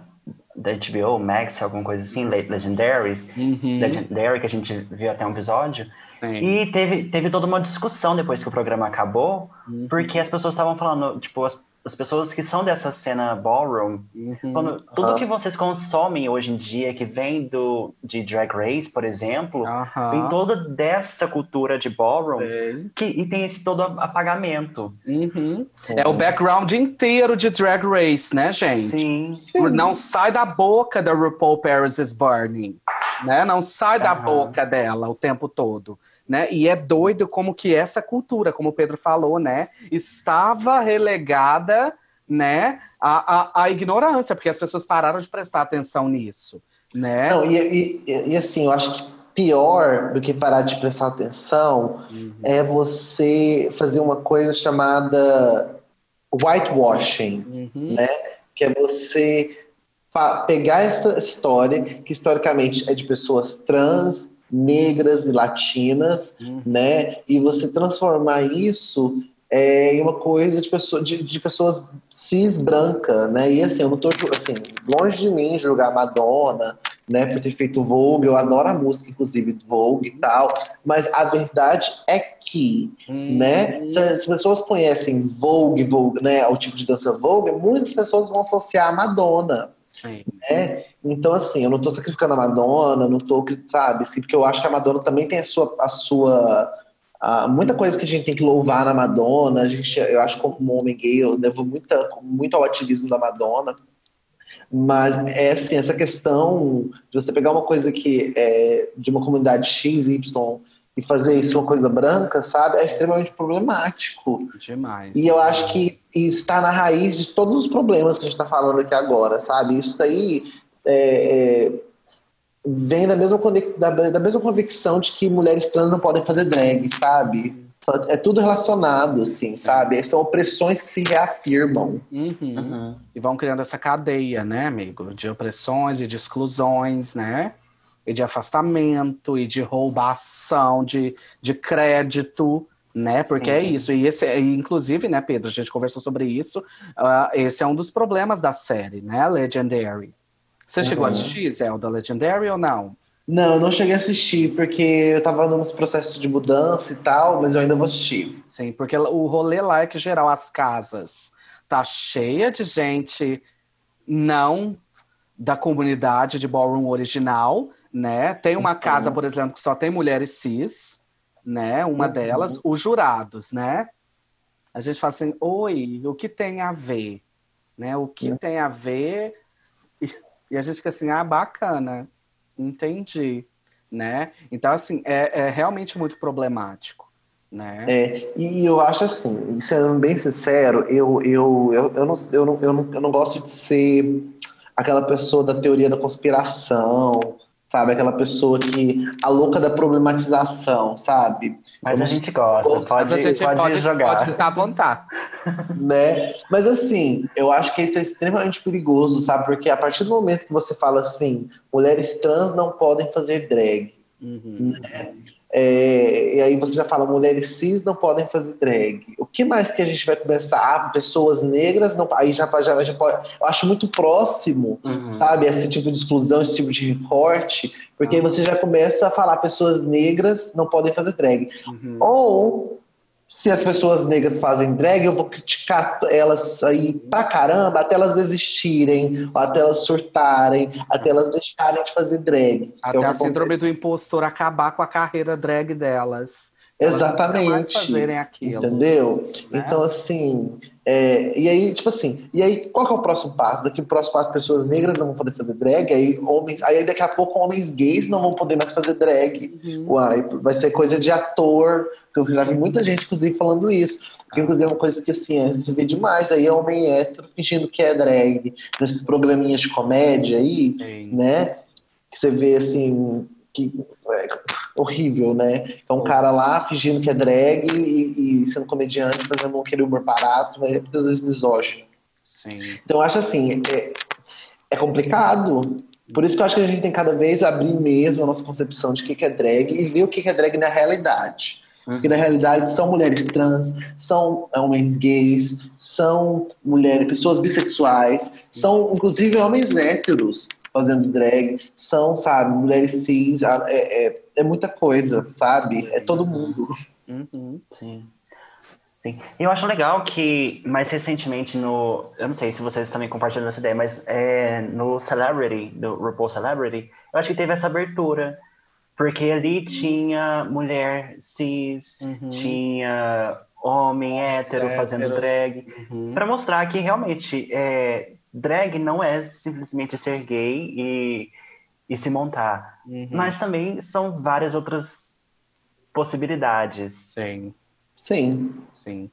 da HBO, Max, alguma coisa assim, Le- Legendaries, Uhum. Legendary, que a gente viu até um episódio. Sim. E teve, teve toda uma discussão depois que o programa acabou, Uhum. porque as pessoas estavam falando, tipo, as, as pessoas que são dessa cena ballroom, Uhum. falando, tudo Aham. que vocês consomem hoje em dia, que vem do, de Drag Race, por exemplo, vem Aham. toda dessa cultura de ballroom, Sei. que, e tem esse todo apagamento. Uhum. É o background inteiro de Drag Race, né, gente? Sim. Não sai da boca da RuPaul Paris is Burning, né? Não sai da boca dela o tempo todo, né? E é doido como que essa cultura, como o Pedro falou, né, estava relegada, né, à, à, à ignorância, porque as pessoas pararam de prestar atenção nisso, né? Não, e, e- e, assim, eu acho que pior do que parar de prestar atenção Uhum. é você fazer uma coisa chamada whitewashing. Uhum. que é você pegar essa história, que historicamente é de pessoas trans, negras e latinas, Uhum. né? E você transformar isso é, em uma coisa de, pessoa, de, de pessoas cis branca, né? E assim, eu não tô assim, longe de mim julgar Madonna, né, por ter feito Vogue, eu adoro a música, inclusive, Vogue e tal, mas a verdade é que Uhum. né? Se as pessoas conhecem Vogue, Vogue, né? O tipo de dança Vogue, muitas pessoas vão associar a Madonna, Sim. né? Então, assim, eu não tô sacrificando a Madonna, não tô, sabe? Assim, porque eu acho que a Madonna também tem a sua. A sua a- muita coisa que a gente tem que louvar na Madonna. A gente, eu acho como homem gay, eu devo muita, muito ao ativismo da Madonna. Mas é assim, essa questão de você pegar uma coisa que é de uma comunidade X, e fazer isso uma coisa branca, sabe? É extremamente problemático. Demais. E eu acho que isso está na raiz de todos os problemas que a gente está falando aqui agora, sabe? Isso daí é, é, vem da mesma, da, da mesma convicção de que mulheres trans não podem fazer drag, sabe? É tudo relacionado, assim, sabe? São opressões que se reafirmam. Uhum. Uhum. E vão criando essa cadeia, né, amigo? De opressões e de exclusões, né? E de afastamento e de roubação de, de crédito, né? Porque é Sim. isso. E esse, inclusive, né, Pedro, a gente conversou sobre isso. ah, esse é um dos problemas da série, né? Legendary. Você chegou a Uhum. assistir, Zelda Legendary ou não? Não, eu não cheguei a assistir, porque eu tava nos processos de mudança e tal, mas eu ainda vou assistir. Sim, porque o rolê lá é que geral as casas tá cheia de gente não da comunidade de ballroom original, né? Tem uma casa, por exemplo, que só tem mulheres cis, né? Uma Uhum. delas, os jurados, né? A gente fala assim, oi, o que tem a ver? Né? O que Uhum. tem a ver? E, e a gente fica assim, ah, bacana, entendi, né? Então, assim, é, é realmente muito problemático, né? É, e eu acho assim, sendo bem sincero, eu, eu, eu, eu, não, eu, não, eu, não, eu não gosto de ser aquela pessoa da teoria da conspiração, sabe? Aquela pessoa que a louca da problematização, sabe? Mas Somos- a gente gosta, pode, a gente pode, pode, jogar. pode ficar à vontade. né? Mas assim, eu acho que isso é extremamente perigoso, sabe? Porque a partir do momento que você fala assim, mulheres trans não podem fazer drag, Uhum. É, e aí você já fala, mulheres cis não podem fazer drag. O que mais que a gente vai começar? Ah, pessoas negras não. Aí já, já, já pode. Eu acho muito próximo, Uhum. sabe? Esse tipo de exclusão, esse tipo de recorte, porque aí você já começa a falar pessoas negras não podem fazer drag. Uhum. Ou se as pessoas negras fazem drag, eu vou criticar elas aí pra caramba até elas desistirem, ou até elas surtarem, até elas deixarem de fazer drag. Até a síndrome do impostor acabar com a carreira drag delas. Nunca mais Exatamente. fazerem aquilo. Entendeu? né? Então, assim, é, e aí, tipo assim, e aí, qual que é o próximo passo? Daqui o próximo passo, pessoas negras não vão poder fazer drag, aí homens, aí daqui a pouco homens gays não vão poder mais fazer drag. Uhum. Uai, vai ser coisa de ator, eu já vi muita gente, inclusive, falando isso. Porque, inclusive, é uma coisa que, assim, é, se vê demais aí, é homem hétero fingindo que é drag, nesses programinhas de comédia aí, Sim. né? Que você vê assim, que é horrível, né? É um cara lá fingindo que é drag e, e sendo comediante, fazendo aquele humor barato, né? Muitas vezes misógino. Sim. Então eu acho assim, é, é complicado. Por isso que eu acho que a gente tem que cada vez abrir mesmo a nossa concepção de o que é drag e ver o que é drag na realidade. Porque na realidade são mulheres trans, são homens gays, são mulheres, pessoas bissexuais, são inclusive homens héteros fazendo drag, são, sabe, mulheres cis, é, é, é muita coisa, sabe? É todo mundo. Uhum. Sim. Sim. Eu acho legal que, mais recentemente, no. Eu não sei se vocês também compartilham essa ideia, mas é, no Celebrity, do RuPaul Celebrity, eu acho que teve essa abertura. Porque ali tinha mulher cis, Uhum. tinha homem hétero fazendo Héteros. drag. Uhum. Para mostrar que realmente é, drag não é simplesmente ser gay e, e se montar. Uhum. Mas também são várias outras possibilidades. Sim. Sim. Sim.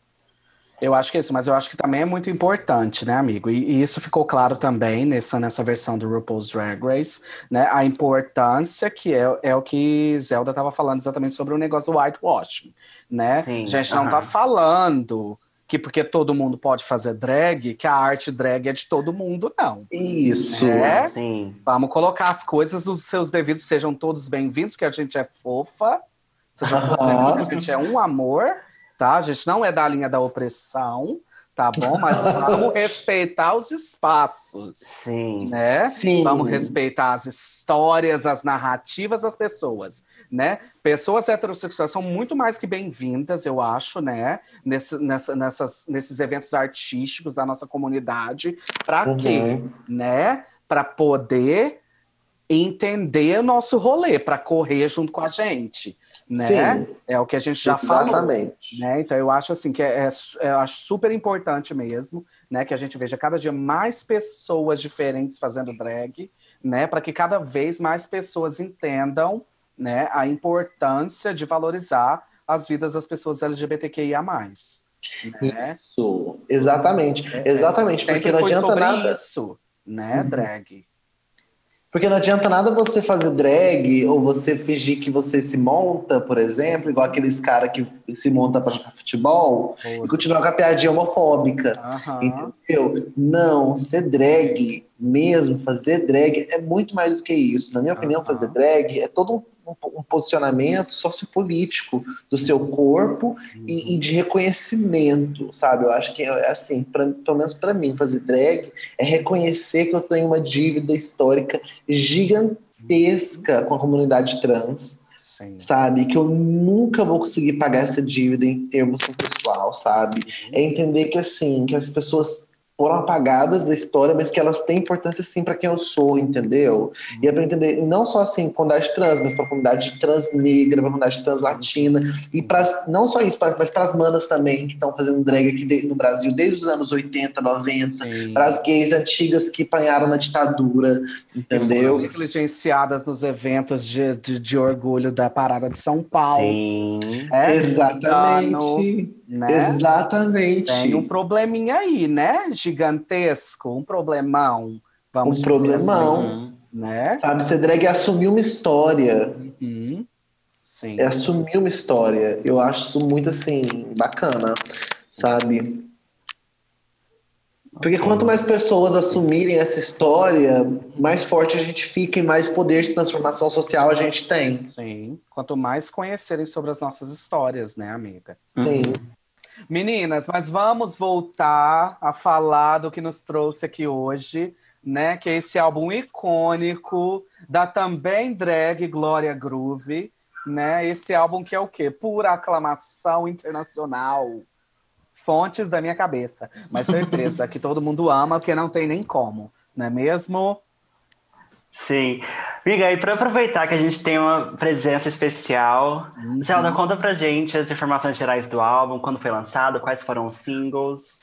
Eu acho que é isso, mas eu acho que também é muito importante, né, amigo? E, e isso ficou claro também nessa, nessa versão do RuPaul's Drag Race, né? A importância que é, é o que Zelda estava falando exatamente sobre o negócio do whitewashing, né? Sim, a gente não aham. tá falando que porque todo mundo pode fazer drag, que a arte drag é de todo mundo, não. Isso. É? Sim. Vamos colocar as coisas nos seus devidos, sejam todos bem-vindos, que a gente é fofa, sejam todos bem-vindos, que a gente é um amor, tá? A gente não é da linha da opressão, tá bom? Mas vamos respeitar os espaços, Sim. né? Sim. Vamos respeitar as histórias, as narrativas das pessoas, né? Pessoas heterossexuais são muito mais que bem-vindas, eu acho, né? Nesse, nessa, nessas, nesses eventos artísticos da nossa comunidade. Para quê? Uhum. né? Para poder entender o nosso rolê, para correr junto com a gente, né? Sim. É o que a gente já falou. Exatamente. Né? Então eu acho assim que é, é eu acho super importante mesmo, né, que a gente veja cada dia mais pessoas diferentes fazendo drag, né, para que cada vez mais pessoas entendam, né, a importância de valorizar as vidas das pessoas LGBTQIA+. Né? Isso. Exatamente. Exatamente. Porque não adianta nada. isso, né, Uhum. drag. Porque não adianta nada você fazer drag ou você fingir que você se monta, por exemplo, igual aqueles caras que se montam pra jogar futebol e continuar com a piadinha homofóbica. Aham. Entendeu? Não, ser drag mesmo, fazer drag é muito mais do que isso. Na minha opinião, Aham. fazer drag é todo um, um- um posicionamento sociopolítico do seu corpo e, e de reconhecimento, sabe? Eu acho que é assim, pra, pelo menos para mim, fazer drag é reconhecer que eu tenho uma dívida histórica gigantesca com a comunidade trans Sim. sabe? Que eu nunca vou conseguir pagar essa dívida em termos pessoal, sabe? É entender que assim, que as pessoas foram apagadas da história, mas que elas têm importância sim para quem eu sou, entendeu? E é para entender, e não só assim, comunidade trans, mas para comunidade trans negra, para comunidade trans latina, e para não só isso, pra- mas para as manas também que estão fazendo drag aqui de- no Brasil desde os anos 80, 90, Sim. para as gays antigas que apanharam na ditadura, Que foram entendeu? negligenciadas nos eventos de, de, de orgulho da Parada de São Paulo. Sim. É, Exatamente. Né? Exatamente. Tem um probleminha aí, né? Gigantesco, um problemão. Vamos Um dizer problemão. assim, né? Sabe, ser drag é assumir uma história. Uhum. Sim. É assumir uma história. Eu acho isso muito, assim, bacana, sabe? Porque quanto mais pessoas assumirem essa história, mais forte a gente fica e mais poder de transformação social a gente tem. Sim. Quanto mais conhecerem sobre as nossas histórias, né, amiga? Sim. Meninas, mas vamos voltar a falar do que nos trouxe aqui hoje, né? Que é esse álbum icônico da também drag Glória Groove, né? Esse álbum que é o quê? Pura aclamação internacional. Fontes da minha cabeça. Mas certeza que todo mundo ama, porque não tem nem como, não é mesmo? Sim. Miga, e para aproveitar que a gente tem uma presença especial, Uhum. Zelda, conta pra gente as informações gerais do álbum, quando foi lançado, quais foram os singles.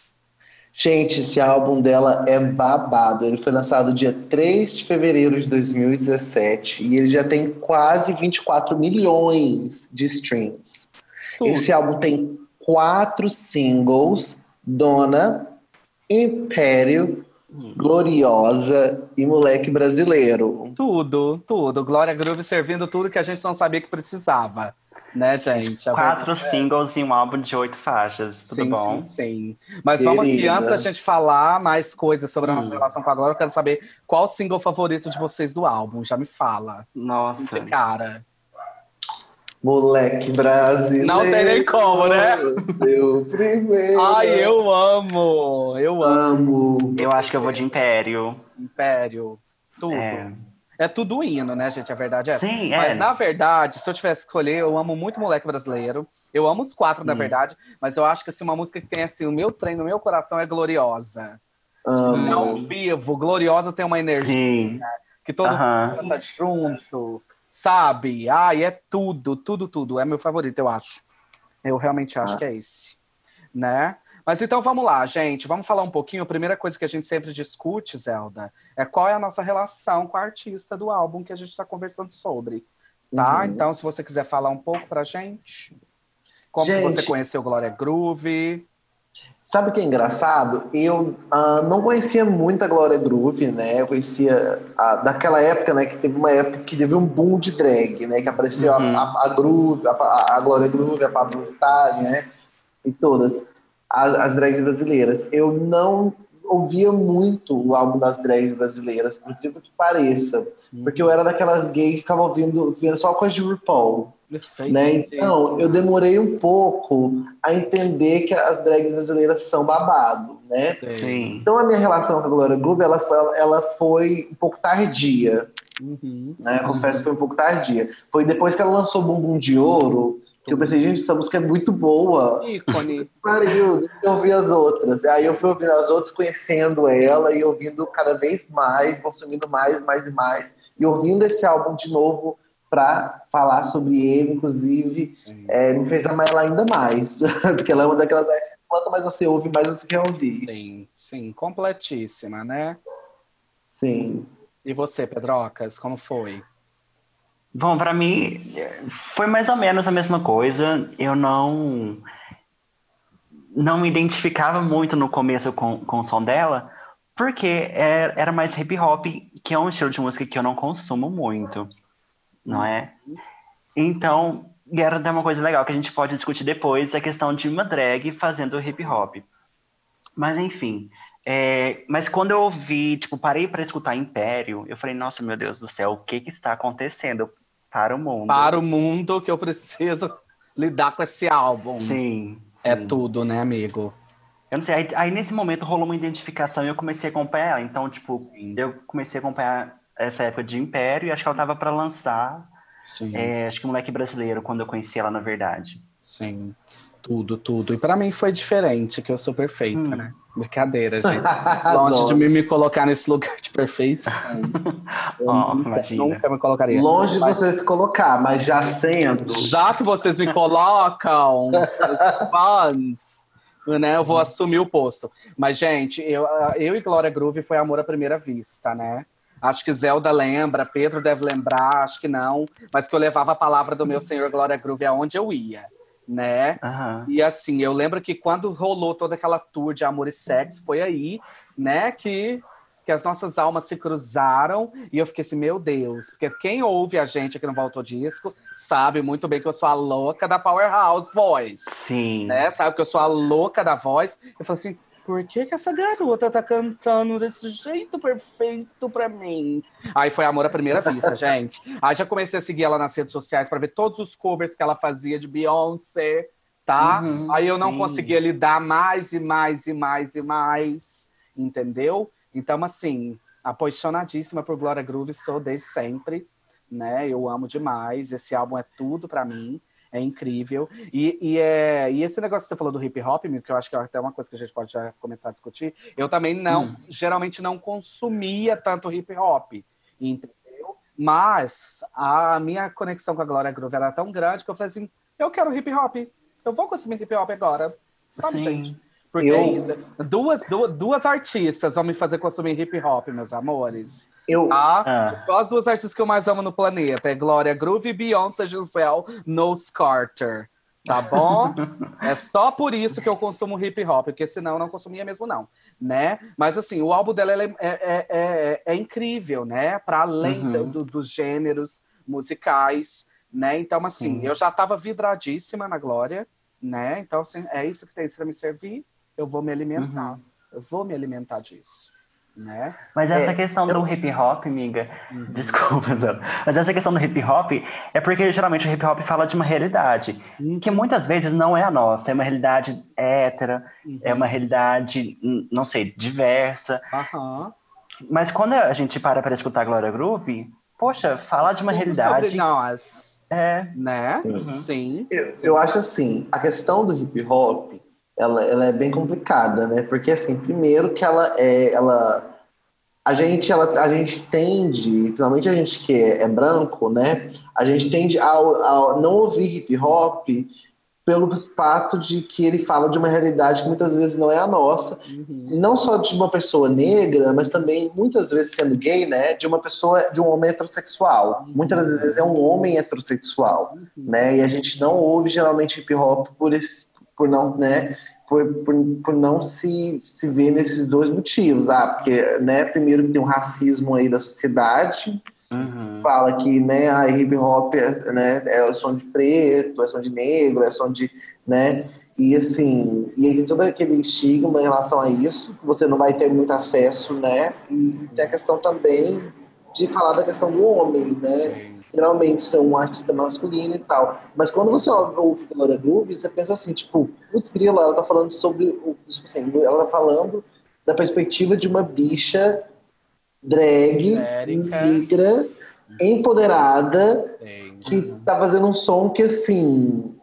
Gente, esse álbum dela é babado. Ele foi lançado dia 3 de fevereiro de 2017 e ele já tem quase 24 milhões de streams. Tudo. Esse álbum tem quatro singles: Dona, Império, Gloriosa e Moleque Brasileiro. Tudo, tudo. Glória Groove servindo tudo que a gente não sabia que precisava. Né, gente? A Quatro verdade é singles e um álbum de oito faixas. Tudo sim, bom? Sim, sim. Mas vamos aqui, Querida. antes da gente falar mais coisas sobre a nossa Hum. relação com a Glória, eu quero saber qual o single favorito de vocês do álbum. Já me fala. Nossa. Cara. Moleque Brasileiro. Não tem nem como, né? Meu primeiro. Ai, eu amo! Eu amo. Eu acho que eu vou de Império. Império. Tudo. É. É. tudo hino, né, gente? A verdade é essa. Sim, é. Mas, na verdade, se eu tivesse que escolher, eu amo muito Moleque Brasileiro. Eu amo os quatro, na Hum. verdade. Mas eu acho que assim, uma música que tem assim, o meu trem no meu coração é Gloriosa. Amo. Ao vivo, Gloriosa tem uma energia Sim. que todo Aham. mundo canta junto, sabe? Ai, é tudo, tudo, tudo. É meu favorito, eu acho. Eu realmente acho Ah. que é esse, né? Mas então vamos lá, gente. Vamos falar um pouquinho. A primeira coisa que a gente sempre discute, Zelda, é qual é a nossa relação com a artista do álbum que a gente está conversando sobre. Tá? Uhum. Então, se você quiser falar um pouco pra gente. Como Gente. você conheceu Glória Groove? Sabe o que é engraçado? Eu ah, não conhecia muito a Glória Groove, né? Eu conhecia a- daquela época, né? Que teve uma época que teve um boom de drag, né? Que apareceu a- Uhum. a, a Groove, a, a Glória Groove, a Pablo Vittar, né? E todas as, as drags brasileiras. Eu não ouvia muito o álbum das drags brasileiras, por incrível que pareça. Porque eu era daquelas gays que ficava ouvindo, vendo só coisa de RuPaul. Perfeito. né? Então, eu demorei um pouco a entender que as drags brasileiras são babado, né? Sim. Então, a minha relação com a Glória Groove, ela foi, ela foi um pouco tardia, Uhum. né? Eu confesso que foi um pouco tardia. Foi depois que ela lançou Bumbum de Ouro, que eu pensei, gente, essa música é muito boa. Ícone. Pariu, deixa eu ouvir as outras. Aí eu fui ouvindo as outras, conhecendo ela e ouvindo cada vez mais, consumindo mais, mais e mais. E ouvindo esse álbum de novo para falar sobre ele, inclusive, é, me fez amar ela ainda mais. Porque ela é uma daquelas artistas, quanto mais você ouve, mais você quer ouvir. Sim, sim, completíssima, né? Sim. E você, Pedrocas, como foi? Bom, pra mim foi mais ou menos a mesma coisa. Eu não não me identificava muito no começo com, com o som dela, porque era, era mais hip hop, que é um estilo de música que eu não consumo muito, não é? Então, e era uma coisa legal que a gente pode discutir depois, a questão de uma drag fazendo hip hop. Mas enfim, é, mas quando eu ouvi, tipo, parei para escutar Império, eu falei, nossa, meu Deus do céu, o que que está acontecendo para o mundo? Para o mundo que eu preciso lidar com esse álbum. Sim, É sim. tudo, né, amigo? Eu não sei, aí, aí nesse momento rolou uma identificação e eu comecei a acompanhar ela. Então, tipo, eu comecei a acompanhar essa época de Império e acho que ela tava para lançar, Sim, é, acho que Moleque Brasileiro, quando eu conheci ela, na verdade. sim. Tudo, tudo. E pra mim foi diferente, que eu sou perfeita, Hum. né? Brincadeira, gente. Longe de mim me colocar nesse lugar de perfeição. Eu Ó, nunca, nunca me colocaria. Longe de você se colocar, mas já sendo. Já que vocês me colocam, fãs, né, eu vou assumir o posto. Mas, gente, eu, eu e Glória Groove foi amor à primeira vista, né? Acho que Zelda lembra, Pedro deve lembrar, acho que não. Mas que eu levava a palavra do meu senhor Glória Groove aonde eu ia, né? Aham. E assim, eu lembro que quando rolou toda aquela tour de amor e sexo, foi aí, né, que que as nossas almas se cruzaram e eu fiquei assim, meu Deus, porque quem ouve a gente aqui no Volta ao Disco sabe muito bem que eu sou a louca da Powerhouse Voice. Sim. Né? Sabe que eu sou a louca da voz. Eu falei assim, por que, que essa garota tá cantando desse jeito perfeito pra mim? Aí foi amor à primeira vista, gente. Aí já comecei a seguir ela nas redes sociais para ver todos os covers que ela fazia de Beyoncé, tá? Uhum, Aí eu não sim. conseguia lidar mais e mais e mais e mais, entendeu? Então, assim, apaixonadíssima por Glória Groove, sou desde sempre, né? Eu amo demais, esse álbum é tudo pra mim. É incrível. E, e, é, e esse negócio que você falou do hip hop, que eu acho que é até uma coisa que a gente pode já começar a discutir, eu também não, Hum. geralmente não consumia tanto hip hop, entendeu? Mas a minha conexão com a Glória Groove era tão grande que eu falei assim: eu quero hip hop, eu vou consumir hip hop agora. Sabe, Sim. gente? Porque Eu- é isso. Duas, duas, duas artistas vão me fazer consumir hip hop, meus amores. Eu, Tá? Ah, Só as duas artistas que eu mais amo no planeta. É Glória Groove e Beyoncé Giselle Knowles Carter. Tá bom? é só por isso que eu consumo hip hop, porque senão eu não consumia mesmo, não. Né? Mas assim, o álbum dela ele é, é, é, é incrível, né? Para além Uhum. do- do- dos gêneros musicais, né? Então, assim, Sim. eu já tava vidradíssima na Glória, né? Então, assim, é isso que tem para me servir. Eu vou me alimentar. Uhum. Eu vou me alimentar disso. Né? Mas essa É, questão do hip hop, amiga, desculpa, Zé, mas essa questão do hip hop é porque geralmente o hip hop fala de uma realidade que muitas vezes não é a nossa, é uma realidade hétera, é uma realidade, hum, não sei, diversa. Mas quando a gente para para escutar Glória Groove, poxa, fala de uma Tudo realidade. sobre nós, É, né? Sim. Sim. eu, eu acho assim, a questão do hip hop, ela, ela é bem complicada, né? Porque assim, primeiro que ela é, ela a gente, ela, a gente tende, principalmente a gente que é, é branco, né? A gente tende a, a não ouvir hip hop pelo fato de que ele fala de uma realidade que muitas vezes não é a nossa, Uhum. não só de uma pessoa negra, mas também muitas vezes sendo gay, né, de uma pessoa, de um homem heterossexual. Muitas vezes é um homem heterossexual, né? E a gente não ouve geralmente hip hop por esse, por não, né, por, por, por não se, se ver nesses dois motivos. Ah, porque, né, primeiro que tem um racismo aí da sociedade, uhum, fala que né, a hip hop é, né, é o som de preto, é som de negro, é som de. Né, e assim, e aí tem todo aquele estigma em relação a isso, que você não vai ter muito acesso, né? E tem a questão também de falar da questão do homem, né? Geralmente são um artista masculino e tal. Mas quando você ouve Glória Groove, você pensa assim, tipo, putz, grila, ela tá falando sobre. o- Tipo assim, ela tá falando da perspectiva de uma bicha drag, negra, empoderada, Sim. que tá fazendo um som que assim.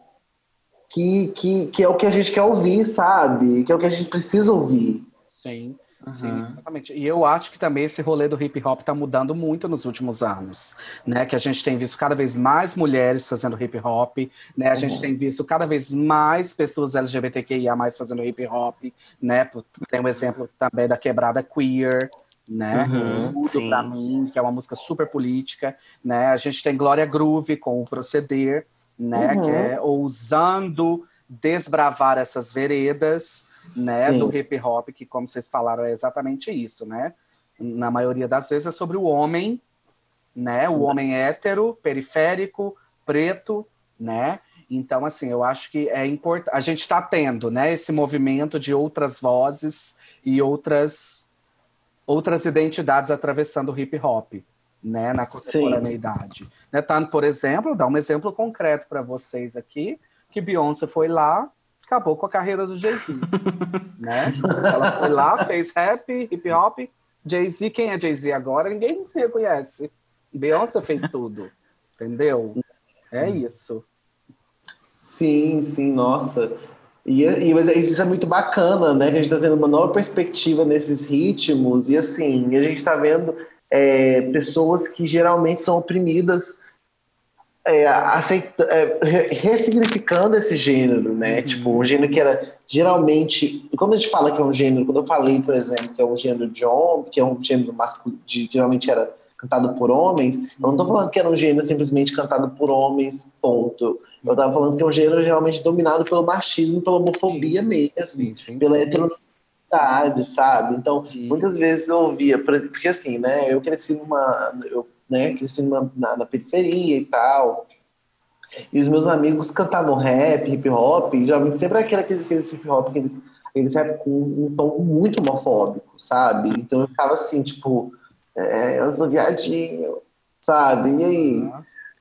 Que, que, que é o que a gente quer ouvir, sabe? Que é o que a gente precisa ouvir. Sim. Sim, exatamente. E eu acho que também esse rolê do hip hop tá mudando muito nos últimos anos, né? Que a gente tem visto cada vez mais mulheres fazendo hip hop, né? A gente Uhum. tem visto cada vez mais pessoas LGBTQIA fazendo hip hop, né? Tem um exemplo também da quebrada queer, né? Uhum, Tudo mim, que é uma música super política, né? A gente tem Glória Groove com o Proceder, né? Uhum. Que é ousando desbravar essas veredas, né? Sim. Do hip hop, que como vocês falaram é exatamente isso, né? Na maioria das vezes é sobre o homem, né? O homem hétero, periférico, preto, né? Então, assim, eu acho que é importante. A gente está tendo, né, esse movimento de outras vozes e outras outras identidades atravessando o hip hop, né, na contemporaneidade. Né, tá, por exemplo, dar um exemplo concreto para vocês aqui, que Beyoncé foi lá, acabou com a carreira do Jay-Z, né? Ela foi lá, fez rap, hip hop, Jay-Z, quem é Jay-Z agora? Ninguém reconhece. Beyoncé fez tudo, entendeu? É isso. Sim, sim, nossa. E, e mas isso é muito bacana, né? Que a gente está tendo uma nova perspectiva nesses ritmos, e assim, a gente está vendo é, pessoas que geralmente são oprimidas é, aceita, é, re- ressignificando esse gênero, né? Tipo, um gênero que era geralmente. Quando a gente fala que é um gênero, quando eu falei, por exemplo, que é um gênero de homem, que é um gênero masculino, de, geralmente era cantado por homens, eu não tô falando que era um gênero simplesmente cantado por homens, ponto. Eu tava falando que é um gênero geralmente dominado pelo machismo, pela homofobia mesmo, Sim, sim, pela heteronormatividade sabe? Então, muitas vezes eu ouvia, por exemplo, porque assim, né, eu cresci numa, eu, né, cresci numa, na, na periferia e tal, e os meus amigos cantavam rap, hip hop, e geralmente sempre aquele, aquele, hip hop, aqueles, aqueles rap com um tom muito homofóbico, sabe? Então eu ficava assim, tipo, é, eu sou viadinho, sabe? E aí?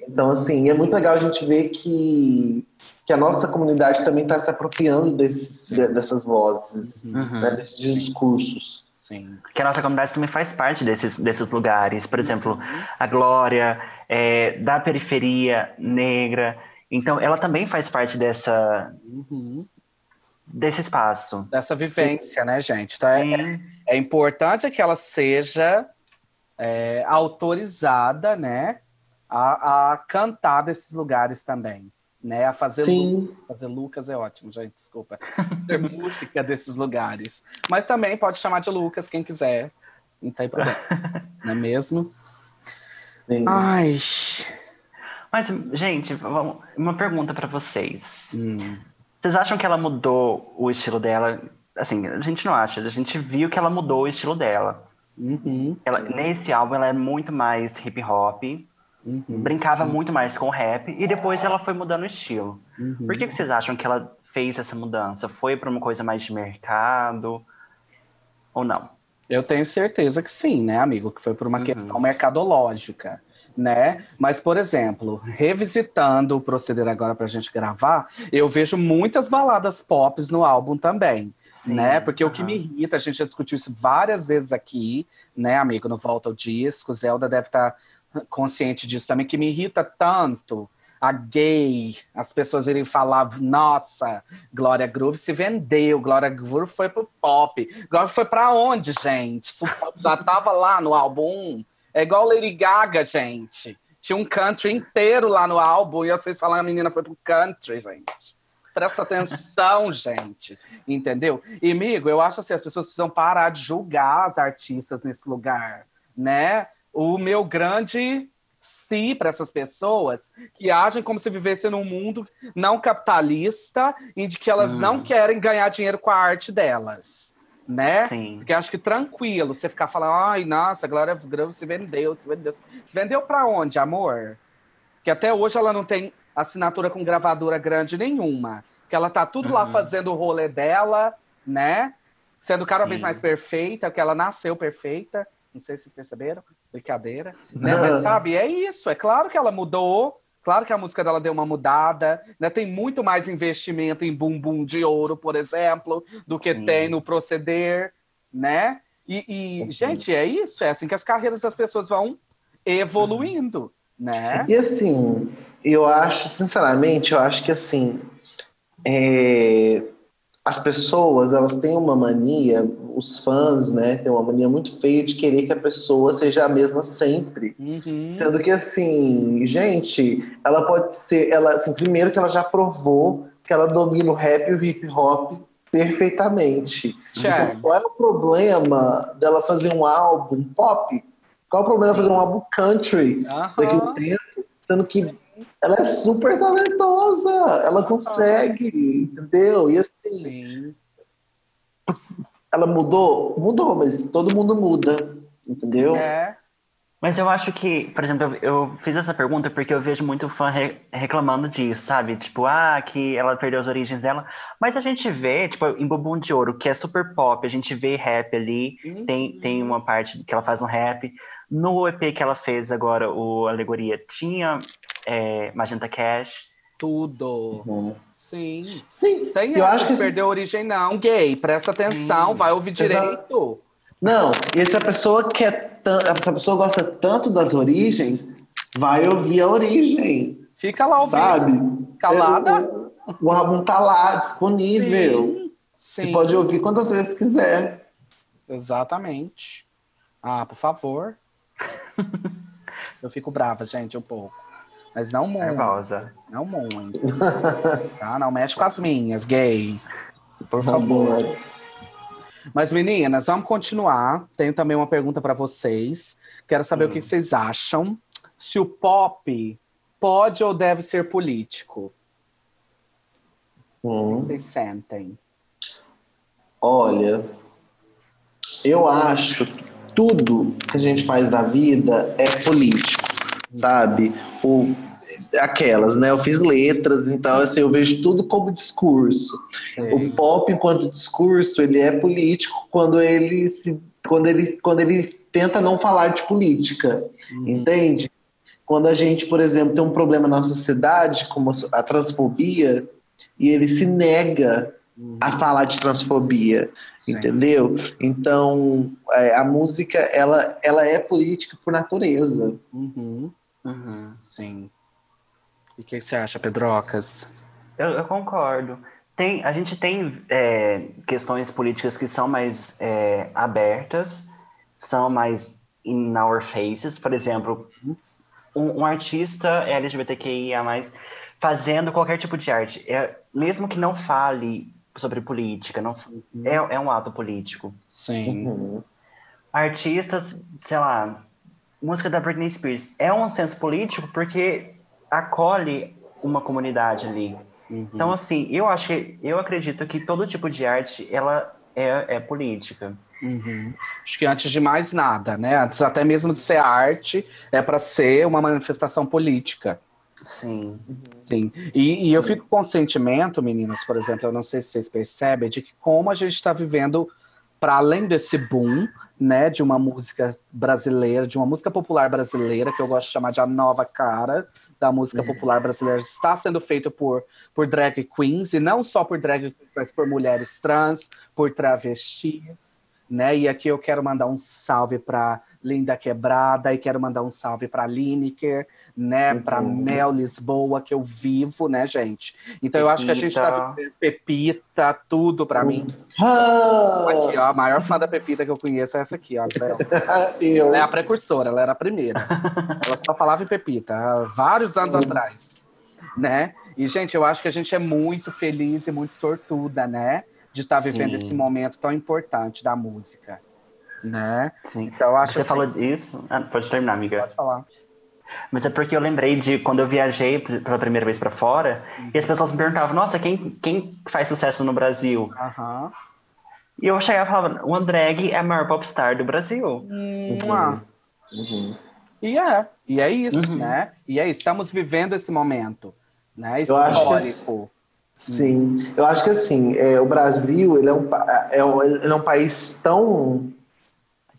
Então, assim, é muito legal a gente ver que, que a nossa comunidade também está se apropriando desses, de- dessas vozes, Uhum. né, desses discursos. Sim. Que a nossa comunidade também faz parte desses, desses lugares. Por exemplo, a Glória, é, da periferia negra. Então, ela também faz parte dessa, Uhum. desse espaço. Dessa vivência, né, gente? Então, é, Sim. é importante que ela seja é, autorizada, né, a, a cantar desses lugares também, né, a fazer, Sim, fazer Lucas é ótimo, gente, desculpa, ser música desses lugares, mas também pode chamar de Lucas quem quiser, não tem problema, não é mesmo? sim. Ai, Mas, gente, vamos- uma pergunta para vocês. hum, Vocês acham que ela mudou o estilo dela? Assim, a gente não acha, a gente viu que ela mudou o estilo dela. uhum, Ela, nesse álbum, ela é muito mais hip hop, uhum, brincava muito mais com rap, e depois ela foi mudando o estilo. uhum. Por que, que vocês acham que ela fez essa mudança? Foi para uma coisa mais de mercado? Ou não? Eu tenho certeza que sim, né, amigo? Que foi por uma Uhum. questão mercadológica, né? Mas, por exemplo, revisitando o proceder agora pra gente gravar, eu vejo muitas baladas pop no álbum também, Sim, né? Porque o que me irrita, a gente já discutiu isso várias vezes aqui, né, amigo, no Volta ao Disco, Zelda deve estar consciente disso também, que me irrita tanto a gay, as pessoas irem falar, nossa, Glória Groove se vendeu, Glória Groove foi pro pop. Glória foi pra onde, gente? Já tava lá no álbum. É igual Lady Gaga, gente. Tinha um country inteiro lá no álbum e vocês falam a menina foi pro country, gente. Presta atenção, gente. Entendeu? E, amigo, eu acho assim, as pessoas precisam parar de julgar as artistas nesse lugar, né? O meu grande si para essas pessoas que agem como se vivessem num mundo não capitalista, em de que elas Hum. não querem ganhar dinheiro com a arte delas, né? Sim. Porque acho que tranquilo você ficar falando, ai, nossa, a Glória Groove se vendeu, se vendeu. Se vendeu pra onde, amor? Que até hoje ela não tem assinatura com gravadora grande nenhuma. Que ela tá tudo lá Uhum. fazendo o rolê dela, né? Sendo cada Sim. vez mais perfeita, porque ela nasceu perfeita. Não sei se vocês perceberam. Brincadeira. Né? Mas sabe, é isso. É claro que ela mudou. Claro que a música dela deu uma mudada. Né? Tem muito mais investimento em bumbum de ouro, por exemplo, do que Sim. tem no proceder, né? E, e, gente, é isso. É assim que as carreiras das pessoas vão evoluindo, né? E assim, eu acho, sinceramente, eu acho que assim, é, as pessoas, elas têm uma mania, os fãs, né, têm uma mania muito feia de querer que a pessoa seja a mesma sempre. Uhum. Sendo que assim, gente, ela pode ser, ela, assim, primeiro que ela já provou que ela domina o rap e o hip hop perfeitamente. Então, qual é o problema dela fazer um álbum pop? Qual é o problema dela fazer um álbum country daqui a um tempo? Sendo que ela é super talentosa, ela consegue, entendeu? E assim, Sim. ela mudou? Mudou, mas todo mundo muda, entendeu? É. Mas eu acho que, por exemplo, eu, fiz essa pergunta porque eu vejo muito fã re- reclamando disso, sabe? Tipo, ah, que ela perdeu as origens dela. Mas a gente vê, tipo, em Bumbum de Ouro, que é super pop, a gente vê rap ali, tem, tem uma parte que ela faz um rap. No EP que ela fez agora, o Alegoria, tinha é, Magenta Cash. Tudo. Uhum. Sim. Sim, Tem eu acho que perder a origem, não, gay. Presta atenção, Hum. vai ouvir direito. Não, e se a pessoa quer se a pessoa gosta tanto das origens, vai ouvir a origem, Fica lá ouvindo. sabe? Calada? O, o álbum tá lá, disponível. Sim. Você pode ouvir quantas vezes quiser. Exatamente. Ah, por favor. Eu fico brava, gente, um pouco. Mas não muito. Nervosa. Não muito. tá? Não mexe com as minhas, gay. Por Tá favor. bom. Mas, meninas, vamos continuar. Tenho também uma pergunta para vocês. Quero saber o que vocês acham. Se o pop pode ou deve ser político. O Hum. que vocês sentem? Olha, Eu acho que tudo que a gente faz na vida é político, sabe? O, aquelas, né? Eu fiz letras, então assim, eu vejo tudo como discurso. Sei. O pop, enquanto discurso, ele é político quando ele se, quando ele, quando ele tenta não falar de política, entende? Quando a gente, por exemplo, tem um problema na sociedade, como a transfobia, e ele se nega a falar de transfobia, Sim. entendeu? Então, é, a música, ela, ela é política por natureza. Uhum, Uhum. sim. E o que que você acha, Pedrocas? Eu, eu concordo. Tem, a gente tem é, questões políticas que são mais é, abertas, são mais in our faces. Por exemplo, um, um artista LGBTQIA+, fazendo qualquer tipo de arte, é, mesmo que não fale sobre política, não, é, é um ato político. Sim. Uhum. Artistas, sei lá, música da Britney Spears, é um senso político porque acolhe uma comunidade ali. Uhum. Então, assim, eu acho que eu acredito que todo tipo de arte ela é, é política. Uhum. Acho que antes de mais nada, né? Antes até mesmo de ser arte, é para ser uma manifestação política. Sim. Sim. E, e eu fico com o sentimento, meninas, por exemplo, eu não sei se vocês percebem, de que como a gente está vivendo para além desse boom, né, de uma música brasileira, de uma música popular brasileira, que eu gosto de chamar de a nova cara da música popular brasileira, está sendo feito por, por drag queens, e não só por drag queens, mas por mulheres trans, por travestis, né? E aqui eu quero mandar um salve para Linda Quebrada e quero mandar um salve para Lineker, né, para Mel Lisboa que eu vivo, né, gente? Então eu acho que a gente tá Pepita. vivendo Pepita, tudo para mim. Ah, Aqui, ó, a maior fã da Pepita que eu conheço é essa aqui, ó. Eu. Ela é a precursora, ela era a primeira. Ela só falava em Pepita, há vários anos atrás, né? E, gente, eu acho que a gente é muito feliz e muito sortuda, né? De estar vivendo Sim. esse momento tão importante da música, né? Sim. Então, acho Você assim- falou disso? Ah, pode terminar, amiga. Pode falar. Mas é porque eu lembrei de quando eu viajei pela primeira vez pra fora e as pessoas me perguntavam: Nossa, quem, quem faz sucesso no Brasil? Aham. E eu chegava e falava: O Drag é a maior popstar do Brasil. Mua. Uhum. E é, e é isso, Uhum. né? E é isso, estamos vivendo esse momento, né? Eu acho que Histórico. Sim, eu acho que assim, é, o Brasil ele é, um, pa- é, um, ele é um país tão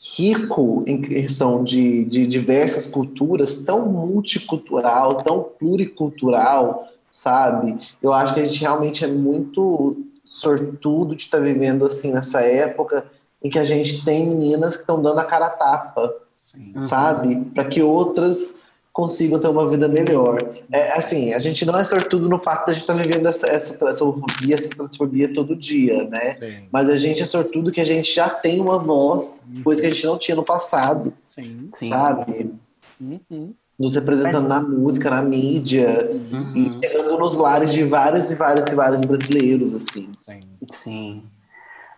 rico em questão de, de diversas culturas, tão multicultural, tão pluricultural, sabe? Eu acho que a gente realmente é muito sortudo de estar vivendo assim nessa época em que a gente tem meninas que estão dando a cara a tapa, Sim. sabe? Para que outras consigam ter uma vida melhor. É, assim, a gente não é sortudo no fato de a gente estar vivendo essa, essa, essa homofobia, essa transfobia todo dia, né? Sim. Mas a gente é sortudo que a gente já tem uma voz, coisa que a gente não tinha no passado, Sim. Sim. sabe? Uhum. Nos representando Mas- na música, na mídia, Uhum. e chegando nos lares de vários e vários e vários brasileiros, assim. Sim. Sim.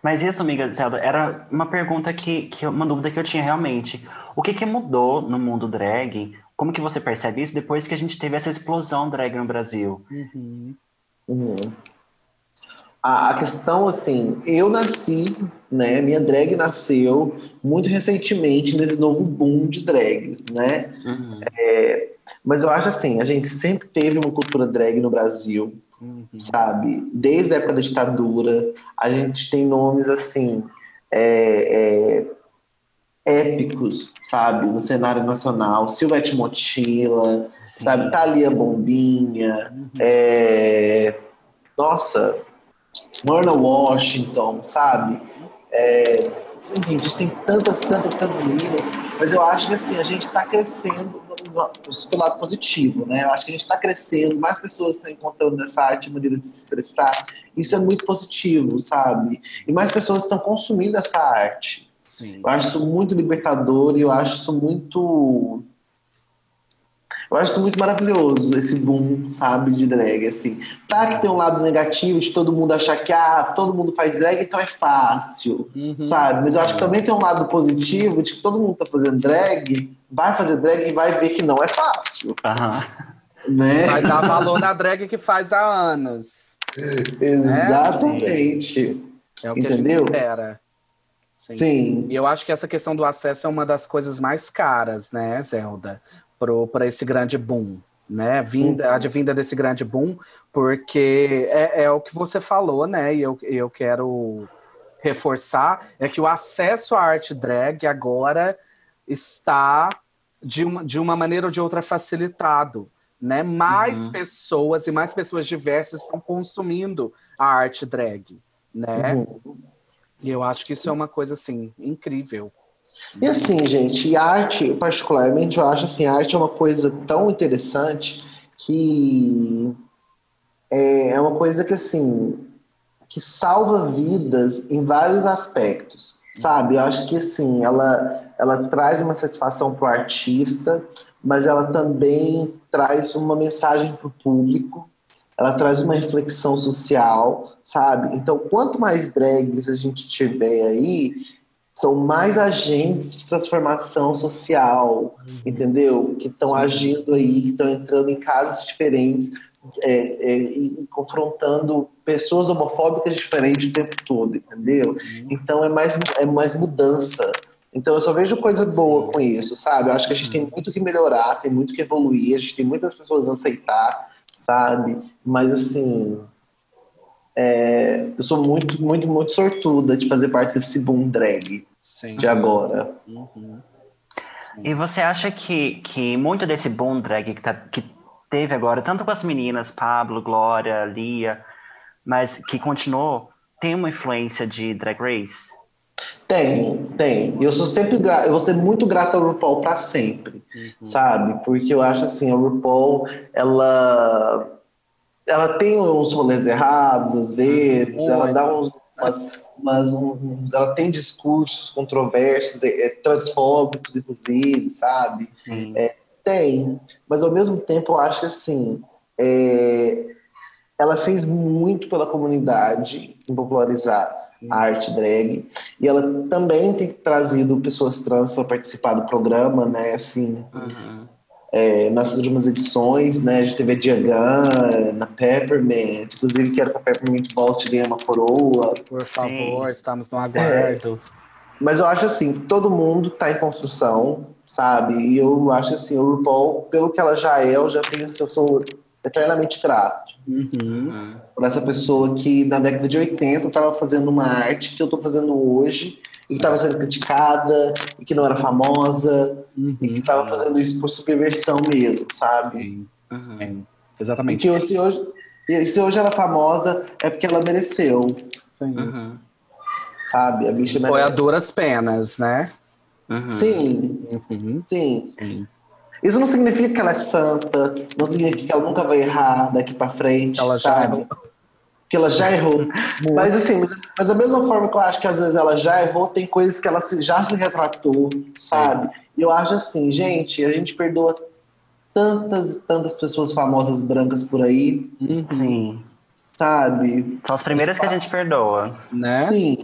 Mas isso, amiga Zelda, era uma pergunta que, que eu- uma dúvida que eu tinha realmente. O que que mudou no mundo drag? Como que você percebe isso depois que a gente teve essa explosão drag no Brasil? Uhum. Uhum. A, a questão, assim, eu nasci, né? Minha drag nasceu muito recentemente nesse novo boom de drags, né? Uhum. Mas eu acho assim, a gente sempre teve uma cultura drag no Brasil, Uhum. sabe? Desde a época da ditadura, a gente tem nomes assim é, é, épicos, sabe? No cenário nacional, Silvete Motila, Sim. sabe? Thalia Bombinha, é, nossa, Myrna Washington, sabe? É, enfim, a gente tem tantas, tantas, tantas meninas, mas eu acho que assim, a gente está crescendo pelo lado positivo, né? Eu acho que a gente está crescendo, mais pessoas estão encontrando nessa arte maneira de se expressar. Isso é muito positivo, sabe? E mais pessoas estão consumindo essa arte. Sim. Eu acho isso muito libertador e eu acho isso muito. Eu acho isso muito maravilhoso, esse boom, sabe, de drag, assim. Tá que tem um lado negativo de todo mundo achar que, ah, todo mundo faz drag, então é fácil, Uhum. sabe? Mas eu acho que também tem um lado positivo de que todo mundo tá fazendo drag, vai fazer drag e vai ver que não é fácil, Aham. né? Vai dar valor na drag que faz há anos. Exatamente. É o que a Entendeu? gente espera. Sim. Sim. E eu acho que essa questão do acesso é uma das coisas mais caras, né, Zelda, para esse grande boom, né? Vinda, a de vinda desse grande boom, porque é, é o que você falou, né? E eu, eu quero reforçar, é que o acesso à arte drag agora está de uma, de uma maneira ou de outra facilitado. Né? Mais Uhum. pessoas e mais pessoas diversas estão consumindo a arte drag. Né? Uhum. E eu acho que isso é uma coisa assim incrível. E assim, gente, arte, particularmente, eu acho assim, arte é uma coisa tão interessante que é, é uma coisa que assim que salva vidas em vários aspectos, sabe? Eu acho que assim, ela ela traz uma satisfação para o artista, mas ela também traz uma mensagem para o público, ela traz uma reflexão social, sabe? Então, quanto mais drags a gente tiver aí, são mais agentes de transformação social, entendeu? Que estão agindo aí, que estão entrando em casos diferentes, é, é, e confrontando pessoas homofóbicas diferentes o tempo todo, entendeu? Então é mais, é mais mudança. Então eu só vejo coisa boa com isso, sabe? Eu acho que a gente tem muito que melhorar, tem muito que evoluir, a gente tem muitas pessoas a aceitar, sabe? Mas assim, é, eu sou muito, muito, muito sortuda de fazer parte desse boom drag Sim. de agora. Uhum. E você acha que, que muito desse boom drag que, tá, que teve agora, tanto com as meninas, Pablo, Glória, Lia, mas que continuou, tem uma influência de Drag Race? Tem, tem. Eu sou sempre gra... eu vou ser muito grata ao RuPaul para sempre, sabe? Porque eu acho assim, a RuPaul, ela ela tem uns rolês errados às vezes, Muito. ela dá uns umas, umas- uns- ela tem discursos controversos, é, é, transfóbicos inclusive, sabe? Sim. Tem, mas ao mesmo tempo eu acho que assim, é, ela fez muito pela comunidade em popularizar a arte drag e ela também tem trazido pessoas trans para participar do programa, né? Assim, Uhum. É, nas últimas edições, né? A gente teve a Diagan, na Peppermint, inclusive quero que a Peppermint volte e ganhe uma coroa. Por favor, estamos no aguardo. Mas eu acho assim, que todo mundo tá em construção, sabe? E eu acho assim, o RuPaul, pelo que ela já é, eu já tenho assim, eu sou eternamente grato Uhum. Uhum. Por essa pessoa que na década de 80 estava fazendo uma arte que eu tô fazendo hoje e que estava sendo criticada e que não era famosa e que Uhum. estava fazendo isso por subversão mesmo, sabe? Sim, Uhum. sim. E Exatamente. que se hoje, e se hoje ela é famosa é porque ela mereceu, Sim. Uhum. sabe? A bicha merece. Foi a duras penas, né? Uhum. Sim, Uhum. sim. Sim. Isso não significa que ela é santa, não significa que ela nunca vai errar daqui pra frente, Ela já sabe? errou. Que ela já errou. mas assim, mas, mas da mesma forma que eu acho que às vezes ela já errou, tem coisas que ela se- já se retratou, sabe? E eu acho assim, gente, a gente perdoa tantas e tantas pessoas famosas brancas por aí, Uhum. Sim. sabe? São as primeiras que a gente perdoa. Né? Sim.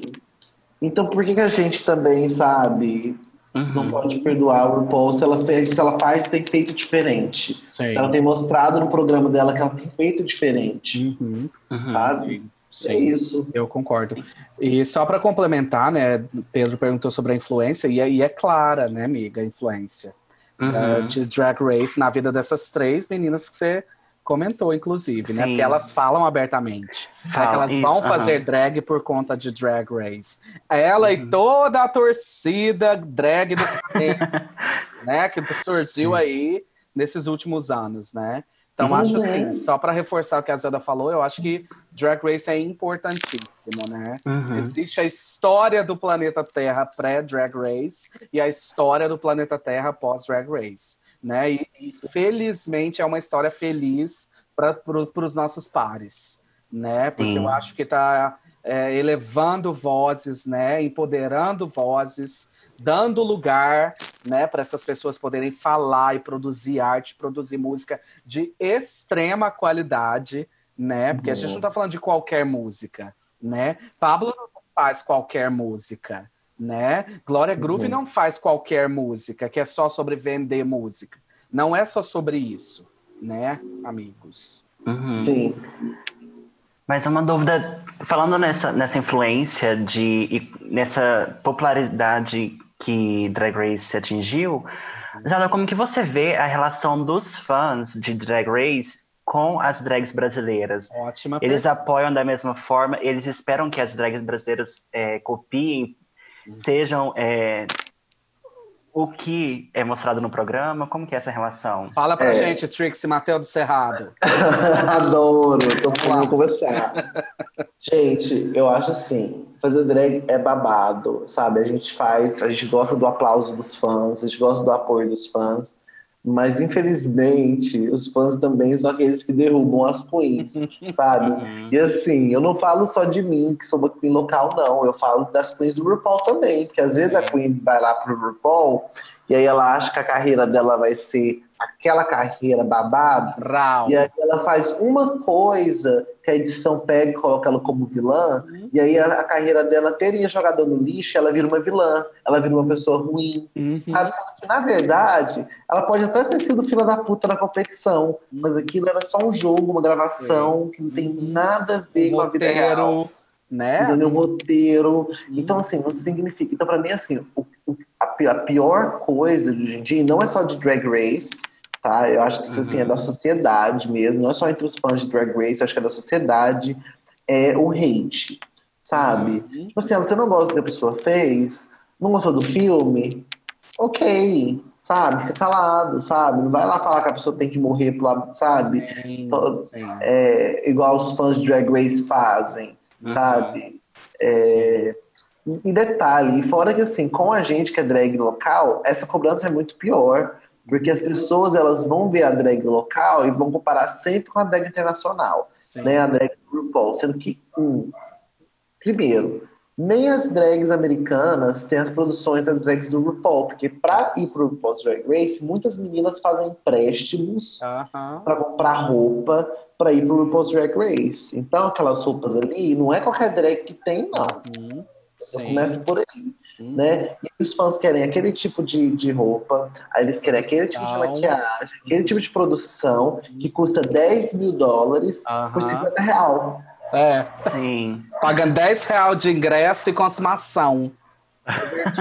Então por que, que a gente também, sabe, não Uhum. pode perdoar o RuPaul se ela fez, se ela faz, tem feito diferente. Sim. Ela tem mostrado no programa dela que ela tem feito diferente, Uhum. Uhum. sabe? Sim. É isso. Eu concordo. E só para complementar, né? Pedro perguntou sobre a influência, e é, e é clara, né, amiga, a influência Uhum. eh, de Drag Race na vida dessas três meninas que você comentou, inclusive, né? Sim. Porque elas falam abertamente né, que Fala, elas isso, vão fazer drag por conta de Drag Race. Ela Uhum. e toda a torcida drag do né? Que surgiu aí nesses últimos anos, né? Então, Uhum. acho assim, só para reforçar o que a Zelda falou, eu acho que Drag Race é importantíssimo, né? Uhum. Existe a história do planeta Terra pré-Drag Race e a história do planeta Terra pós-Drag Race, né? E, e felizmente é uma história feliz para pro, os nossos pares, né? Porque Sim. eu acho que está elevando vozes, né? Empoderando vozes, dando lugar, né? Para essas pessoas poderem falar e produzir arte, produzir música de extrema qualidade, né? Porque a gente não está falando de qualquer música, né? Pablo não faz qualquer música, né? Glória Groove Uhum. não faz qualquer música, que é só sobre vender música. Não é só sobre isso, né, amigos? Uhum. Sim. Mas uma dúvida, falando nessa, nessa influência de e nessa popularidade que Drag Race atingiu, Zana, como que você vê a relação dos fãs de Drag Race com as drags brasileiras? Ótima Eles apoiam da mesma forma, eles esperam que as drags brasileiras é, copiem, sejam é, o que é mostrado no programa? Como que é essa relação? Fala pra É. gente, Trixie Matheus do Cerrado. Adoro, tô querendo conversar. Gente, eu acho assim, fazer drag é babado, sabe? A gente faz, a gente gosta do aplauso dos fãs, a gente gosta do apoio dos fãs, mas infelizmente os fãs também são aqueles que derrubam as queens, sabe? E assim, eu não falo só de mim, que sou uma queen local, não. Eu falo das queens do RuPaul também, porque às vezes a queen vai lá pro RuPaul e aí ela acha que a carreira dela vai ser aquela carreira babado, Rau. e aí ela faz uma coisa que a edição pega e coloca ela como vilã, e aí a, a carreira dela teria jogada no lixo, ela vira uma vilã, ela vira uma pessoa ruim, Uhum. sabe? Que, na verdade, ela pode até ter sido filha da puta na competição, mas aquilo era só um jogo, uma gravação, que não tem Uhum. nada a ver com a vida real. Roteiro, né? Entendeu? Um roteiro. Então, assim, não significa. Então, pra mim, assim, o- o- a, a pior coisa de hoje em dia, não é só de Drag Race, tá? Eu acho que isso, assim, é da sociedade mesmo, não é só entre os fãs de Drag Race, eu acho que é da sociedade, é o hate, sabe? Uhum. Tipo assim, ah, você não gosta do que a pessoa fez, não gostou do filme, ok, sabe? Fica calado, sabe? Não vai lá falar que a pessoa tem que morrer pro lado, sabe? Sim, Tô- sim. é, igual os fãs de Drag Race fazem, Uhum. sabe? É, e detalhe, e fora que assim, com a gente que é drag local, essa cobrança é muito pior, porque as pessoas elas vão ver a drag local e vão comparar sempre com a drag internacional, sim. né? A drag do RuPaul, sendo que, um, primeiro, nem as drags americanas têm as produções das drags do RuPaul, porque para ir pro RuPaul's Drag Race, muitas meninas fazem empréstimos para comprar roupa para ir pro RuPaul's Drag Race. Então, aquelas roupas ali, não é qualquer drag que tem, não. Uhum. Começo por aí, Né? E os fãs querem aquele tipo de, de roupa, aí eles querem aquele tipo de maquiagem, aquele tipo de produção que custa 10 mil dólares Aham. por 50 real. É, Sim. pagando 10 reais de ingresso e consumação.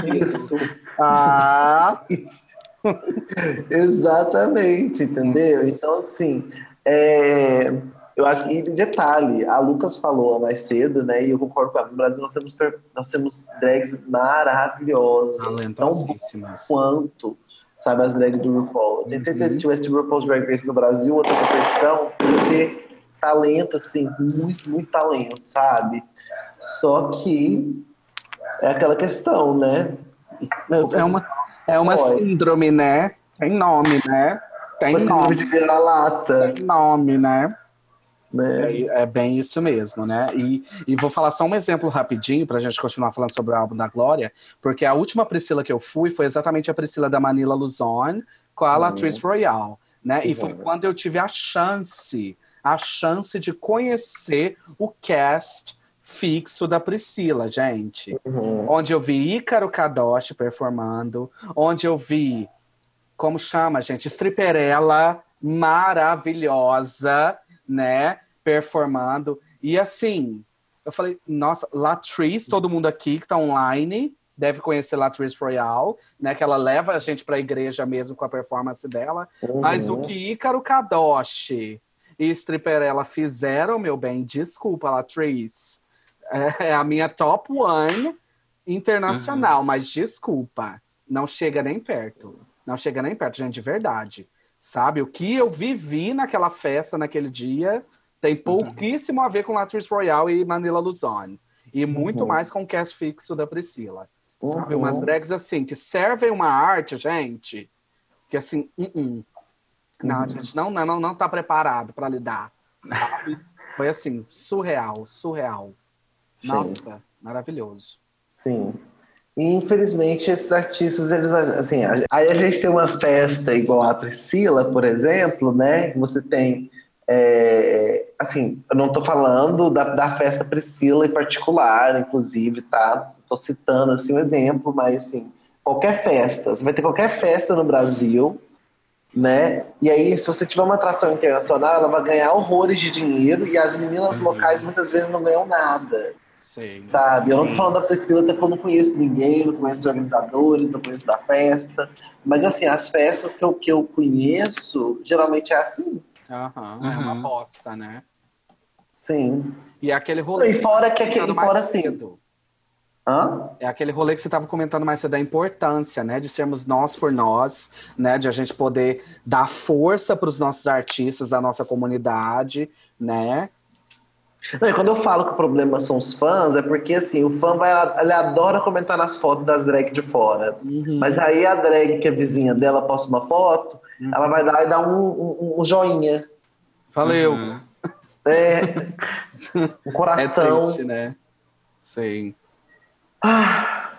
Isso, Ah, exatamente, entendeu? Então, assim, é, eu acho que, e detalhe, a Lucas falou mais cedo, né, e eu concordo com ela, no Brasil nós temos, nós temos drags maravilhosas, tão talentosíssimas. quanto, sabe, as drags do RuPaul. Eu tenho certeza que se tivesse RuPaul's Drag Race no Brasil, outra competição, ia ter talento, assim, muito, muito talento, sabe? Só que é aquela questão, né? É uma, é uma síndrome, né? Tem nome, né? Tem Uma nome, de vira-lata, tem nome, né? Né? É, é bem isso mesmo, né? E, e vou falar só um exemplo rapidinho pra gente continuar falando sobre o álbum da Glória, porque a última Priscila que eu fui foi exatamente a Priscila da Manila Luzon com a Uhum. Latrice Royale, né? E foi Uhum. quando eu tive a chance, a chance de conhecer o cast fixo da Priscila, gente Uhum. onde eu vi Ícaro Kadoshi performando, onde eu vi, como chama, gente, Stripperella maravilhosa, né, performando. E assim, eu falei, nossa, Latrice, todo mundo aqui que tá online deve conhecer Latrice Royale, né, que ela leva a gente pra igreja mesmo com a performance dela. Mas o Uhum. que Ícaro Kadoshi e Stripperella fizeram, meu bem, desculpa, Latrice. É, é a minha top one internacional, mas desculpa, não chega nem perto. Não chega nem perto, gente, de verdade. Sabe? O que eu vivi naquela festa, naquele dia, tem pouquíssimo a ver com Latrice Royale e Manila Luzon. E muito Uhum. mais com o cast fixo da Priscila. Sabe? Uhum. Umas drags assim, que servem uma arte, gente, que assim, uh -uh. não, a gente não, não, não tá preparado para lidar, sabe? Foi assim, surreal, surreal. Sim. Nossa, maravilhoso. Sim. E infelizmente esses artistas, eles assim, aí a gente tem uma festa igual a Priscila, por exemplo, né? Você tem é, assim, eu não tô falando da, da festa Priscila em particular, inclusive, tá? Tô citando assim um exemplo, mas assim, qualquer festa, você vai ter qualquer festa no Brasil, né? E aí, se você tiver uma atração internacional, ela vai ganhar horrores de dinheiro e as meninas Uhum. locais muitas vezes não ganham nada, Sim. sabe? Eu não tô falando da Priscila, até porque eu não conheço ninguém, não conheço os organizadores, não conheço da festa. Mas assim, as festas que eu, que eu conheço, geralmente é assim. Aham, É uma Uhum. aposta, né? Sim. E é aquele rolê. E fora que aquele, comentando e fora assim. cedo. Hã? É aquele rolê que você estava comentando mais cedo, da importância, né? De sermos nós por nós, né? De a gente poder dar força para os nossos artistas da nossa comunidade, né? Não, e quando eu falo que o problema são os fãs, é porque assim, o fã vai, ele adora comentar nas fotos das drag de fora. Uhum. Mas aí a drag, que é vizinha dela, posta uma foto, Uhum. ela vai dar e dar um, um- um joinha. Valeu. Uhum. É, um É coração. triste, né? Sim. Ah,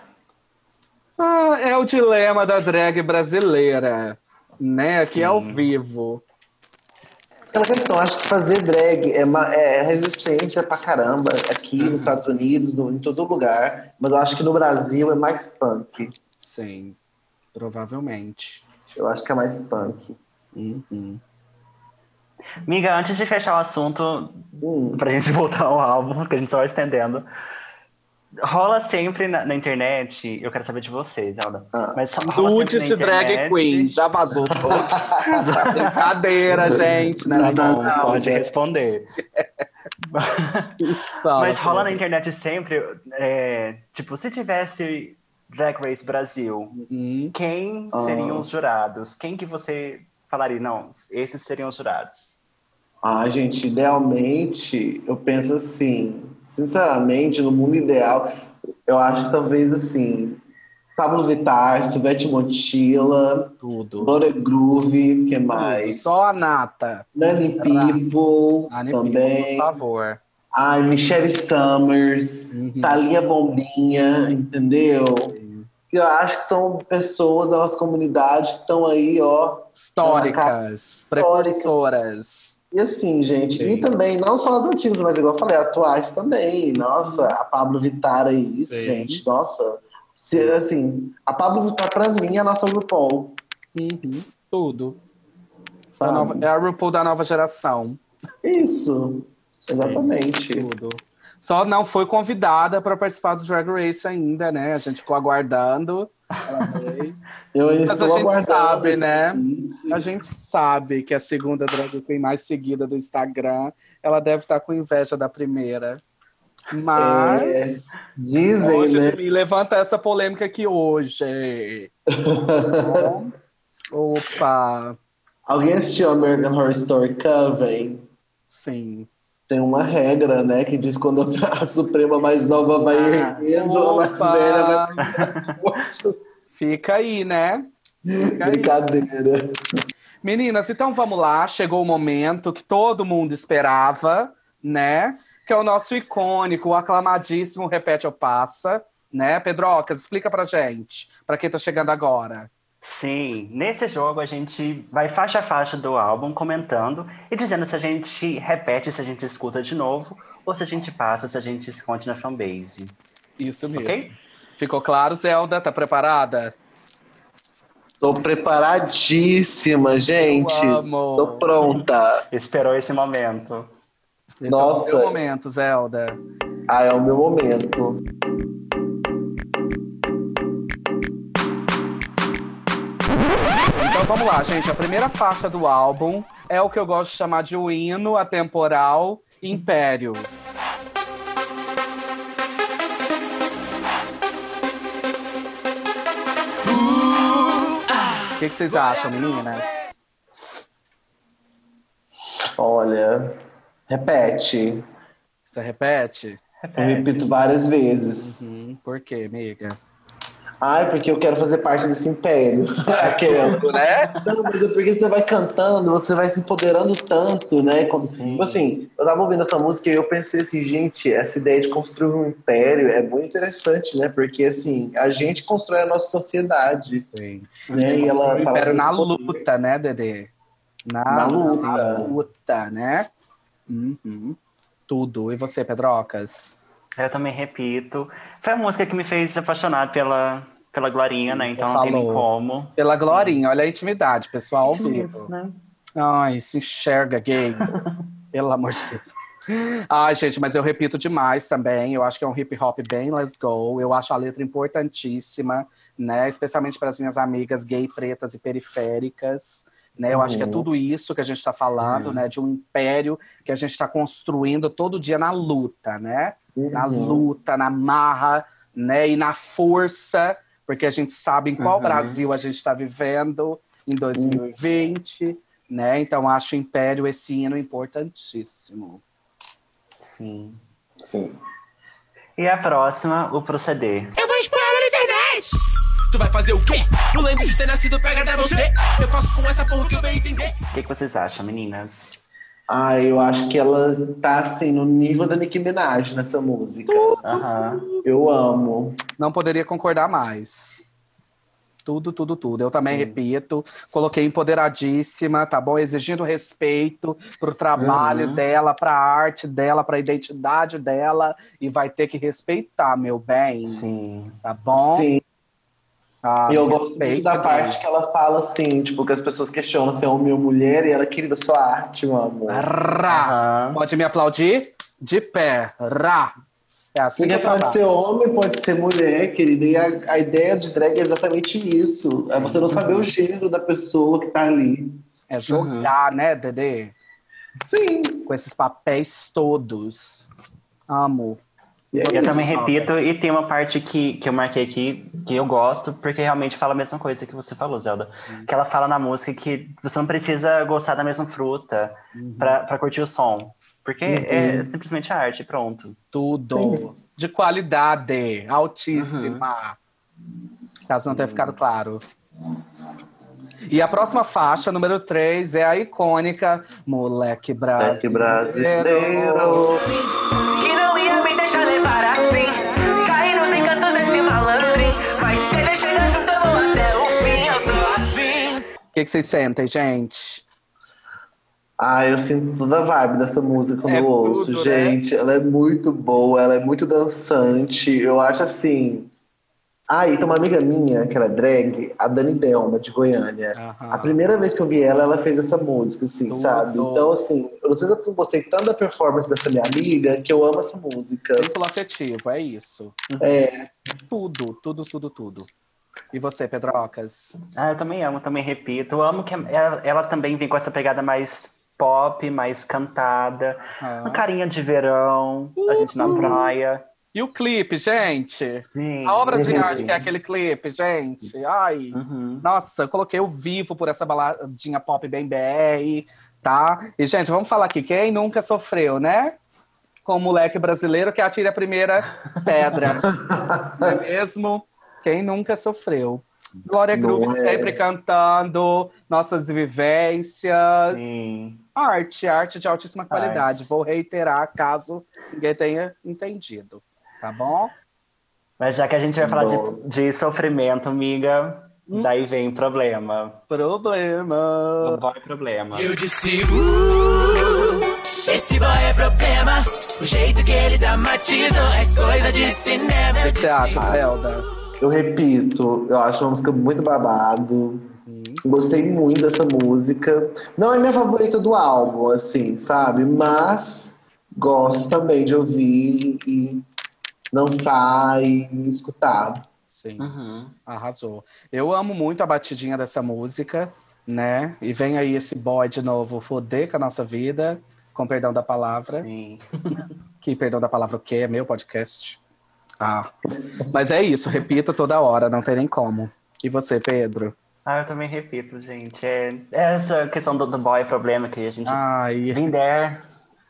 Ah, é o dilema da drag brasileira, né? Que é ao Sim. vivo. Aquela questão, acho que fazer drag é, uma, é resistência pra caramba aqui Uhum. nos Estados Unidos, no- em todo lugar. Mas eu acho que no Brasil é mais punk. Sim, provavelmente. Eu acho que é mais punk. Uhum. Miga, antes de fechar o assunto, Hum. pra gente voltar ao álbum, que a gente só vai estendendo. Rola sempre na, na internet, eu quero saber de vocês, Elda. Ah. Mas na drag internet- queen, já vazou. Brincadeira, gente, né? Não, não, Não, pode responder. Mas rola na internet sempre, é, tipo, se tivesse Drag Race Brasil, Uhum. quem seriam os jurados? Quem que você falaria? Não, esses seriam os jurados. Ah, gente, idealmente, eu penso assim, sinceramente, no mundo ideal, eu acho que talvez assim, Pablo Vittar, Silvete Montilla, Tudo. Dora Groove, que mais? Só a nata. Nani People, A também. por favor. Ai, Michelle Summers, Uhum. Thalia Bombinha, entendeu? Eu acho que são pessoas da nossa comunidade que estão aí, ó. Históricas, precursoras. E assim, gente, Sim. e também, não só as antigas, mas igual eu falei, atuais também. Nossa, a Pablo Vittar isso, Sim. gente, nossa. Se, assim, a Pablo Vittar pra mim é a nossa RuPaul, Uhum. Tudo. A, nova- é a RuPaul da nova geração. Isso, exatamente. Tudo. Só não foi convidada para participar do Drag Race ainda, né? A gente ficou aguardando. Eu Mas a gente aguardando sabe, né? A gente sabe que a segunda drag queen mais seguida do Instagram, ela deve estar com inveja da primeira. Mas Dizem, hoje né? me levanta essa polêmica aqui hoje. Opa, Alguém assistiu American Horror Story Coven? sim. Tem uma regra, né, que diz quando a Suprema mais nova vai erguendo, a mais velha vai as forças. Fica aí, né? Fica aí. Brincadeira. Meninas, então vamos lá. Chegou o momento que todo mundo esperava, né? Que é o nosso icônico, o aclamadíssimo Repete ou Passa, né? Pedrocas, explica pra gente, pra quem tá chegando agora. Sim, nesse jogo a gente vai faixa a faixa do álbum comentando e dizendo se a gente repete, se a gente escuta de novo, ou se a gente passa, se a gente esconde na fanbase. Isso mesmo. Ok? Ficou claro, Zelda? Tá preparada? Tô preparadíssima, gente. Eu amo. Tô pronta. Esperou esse momento. Esse Nossa. é o seu momento, Zelda. Ah, é o meu momento. Então vamos lá, gente. A primeira faixa do álbum é o que eu gosto de chamar de o hino atemporal Império. O que, que vocês acham, meninas? Olha, repete. Você repete? Eu repito várias vezes. Hum, por quê, amiga? Ai, porque eu quero fazer parte desse império. Aquela. né? Não, mas é porque você vai cantando, você vai se empoderando tanto, né? Como, Sim. tipo assim, eu tava ouvindo essa música e eu pensei assim, gente, essa ideia de construir um império é muito interessante, né? Porque, assim, a gente constrói a nossa sociedade, Sim. né? E ela O Império na assim, luta, né, Dedê? Na, Na luta. na luta, né? Uhum. Tudo. E você, Pedrocas? Eu também repito. Foi a música que me fez apaixonar pela, pela Glorinha, né? Então não tem nem falou. como. Pela Glorinha, olha a intimidade, pessoal, ao Isso, vivo. né? Ai, se enxerga gay. Pelo amor de Deus. Ai, gente, mas eu repito demais também. Eu acho que é um hip hop bem let's go. Eu acho a letra importantíssima, né? Especialmente para as minhas amigas gay, pretas e periféricas. Né? Eu acho que é Uhum. tudo isso que a gente está falando, Uhum. né? De um império que a gente está construindo todo dia na luta, né? Na Uhum. luta, na marra, né? E na força, porque a gente sabe em qual Uhum. Brasil a gente está vivendo em 2020, né? Então acho o Império esse hino importantíssimo. Sim. Sim. E a próxima, o proceder. Eu vou expor ela na internet. Tu vai fazer o quê? Não lembro de ter nascido pra agradar você. Eu faço com essa porra que eu venho entender. O que, que vocês acham, meninas? Ah, eu acho que ela tá assim no nível da Nicki Minaj nessa música. Aham. Eu amo. Não poderia concordar mais. Tudo, tudo, tudo. Eu também Sim. repito, coloquei empoderadíssima, tá bom? Exigindo respeito pro trabalho Uhum. dela, pra arte dela, pra identidade dela, e vai ter que respeitar, meu bem, Sim. tá bom? Sim. Ah, E eu gosto muito da gay. parte que ela fala assim, tipo, que as pessoas questionam se é homem ou mulher, e ela, querida, sua arte, meu amor. Rá. Aham. Pode me aplaudir? De pé. Rá. É assim que Porque pode ser homem, pode ser mulher, querida. E a, a ideia de drag é exatamente isso. É você não saber o gênero da pessoa que tá ali. É jogar, né, Dedê? Sim. Com esses papéis todos. Amo. Eu isso. também repito, e tem uma parte que, que eu marquei aqui que eu gosto, porque realmente fala a mesma coisa que você falou, Zelda. Que ela fala na música que você não precisa gostar da mesma fruta pra, pra curtir o som. Porque é simplesmente arte, pronto. Tudo. Sim. De qualidade. Altíssima. Caso não tenha ficado claro. E a próxima faixa, número 3, é a icônica Moleque Moleque Brasileiro. Deixar levar assim. Nos encantos desse. Mas se ele chegar junto, eu vou até o fim. Eu tô assim. O que, que vocês sentem, gente? Ah, eu sinto toda a vibe dessa música quando É eu ouço, tudo, né? gente. Ela é muito boa, ela é muito dançante. Eu acho assim. Ah, e tem uma amiga minha, que era drag, a Dani Delma, de Goiânia. Aham. A primeira vez que eu vi ela, ela fez essa música, assim, Tudo. sabe? Então, assim, eu não sei se é eu gostei tanto da performance dessa minha amiga que eu amo essa música. Vínculo afetivo, é isso. É, Tudo, tudo, tudo, tudo. E você, Pedrocas? Ah, eu também amo, também repito. Eu amo que ela, ela também vem com essa pegada mais pop, mais cantada. Ah. Uma carinha de verão, a gente na praia. E o clipe, gente? Sim. A obra de arte que é aquele clipe, gente. Ai. Uhum. Nossa, eu coloquei o vivo por essa baladinha pop bem BR, tá? E, gente, vamos falar aqui. Quem nunca sofreu, né? Com o moleque brasileiro que atira a primeira pedra. Não é mesmo? Quem nunca sofreu? Glória Groove é. sempre cantando, nossas vivências. Sim. Arte, arte de altíssima qualidade. Vou reiterar caso ninguém tenha entendido. Tá bom? Mas já que a gente vai falar de, de sofrimento, amiga, daí vem problema. Problema. O boy problema. Eu disse, uh, esse boy é problema. O jeito que ele dramatiza é coisa de cinema. O que você acha, Zelda? eu repito, eu acho uma música muito babado. Gostei muito dessa música. Não é minha favorita do álbum, assim, sabe? Mas gosto também de ouvir e dançar e escutar. Sim. Uhum. Arrasou. Eu amo muito a batidinha dessa música, né? E vem aí esse boy de novo foder com a nossa vida, com perdão da palavra. Sim. Que perdão da palavra o quê? É meu podcast. Ah. Mas é isso, repito toda hora, não tem nem como. E você, Pedro? Ah, eu também repito, gente. É essa questão do, do boy problema que a gente. Ai. Vem there.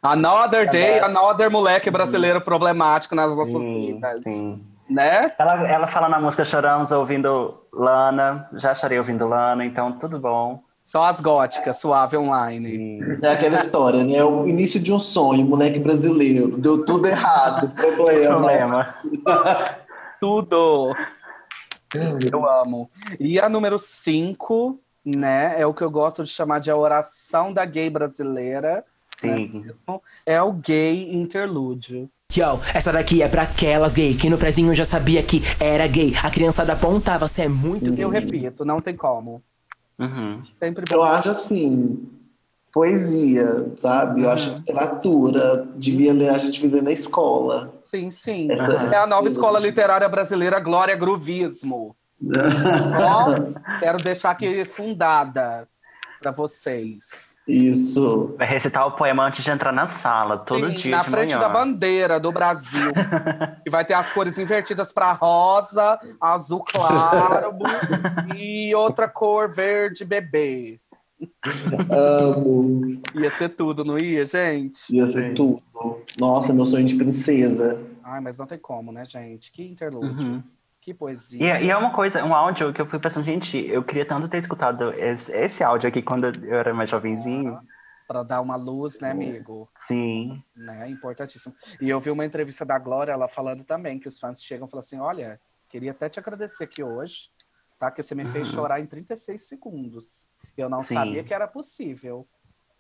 Another day, another moleque brasileiro problemático nas nossas Sim, vidas. sim. Né? Ela, ela fala na música Choramos ouvindo Lana. Já chorei ouvindo Lana, então tudo bom. Só as góticas, suave online. Sim. É aquela história, né? O início de um sonho, moleque brasileiro. Deu tudo errado, problema. Problema. Tudo. Eu amo. E a número 5, né? É o que eu gosto de chamar de a oração da gay brasileira. Sim. mesmo, É o gay interlúdio. Yo, essa daqui é pra aquelas gay que no prezinho já sabia que era gay. A criançada apontava, você é muito gay. Eu repito, não tem como. Uhum. Sempre Eu bom. acho assim, poesia, sabe? Eu acho Uhum. literatura, devia ler, a gente devia ler na escola. Sim, sim. Essa- É a nova escola literária brasileira Glória Gruvismo. Ó, quero deixar aqui fundada para vocês. Isso. Vai recitar o poema antes de entrar na sala, todo Sim, dia na de frente manhã. da bandeira do Brasil. e vai ter as cores invertidas para rosa, azul claro e outra cor verde bebê. Amo. Ia ser tudo, não ia, gente? Ia ser tudo. Nossa, meu sonho de princesa. Ai, mas não tem como, né, gente? Que interlúdio. Uhum. Que poesia. E, e é uma coisa, um áudio que eu fui pensando, gente, eu queria tanto ter escutado esse, esse áudio aqui quando eu era mais jovenzinho. Para dar uma luz, né, amigo? Sim. né? Importantíssimo. E eu vi uma entrevista da Glória, ela falando também que os fãs chegam e falam assim: olha, queria até te agradecer aqui hoje, tá? Que você me fez chorar em 36 segundos. Eu não Sim. sabia que era possível.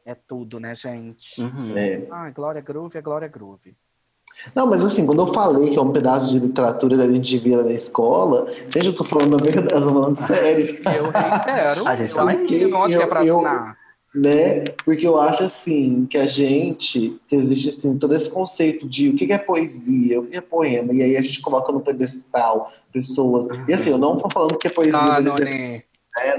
É tudo, né, gente? Uhum. É. Ai, Glória Groove é Glória Groove. Não, mas assim, quando eu falei que é um pedaço de literatura que a gente vira na escola, gente, eu tô falando a verdade, eu tô falando sério. Eu reitero, A gente eu tá lá onde eu- que é pra eu- assinar. né? Porque eu acho assim que a gente que existe assim todo esse conceito de o que é poesia, o que é poema, e aí a gente coloca no pedestal pessoas. E assim, eu não tô falando que é poesia, Ah, Noni. né?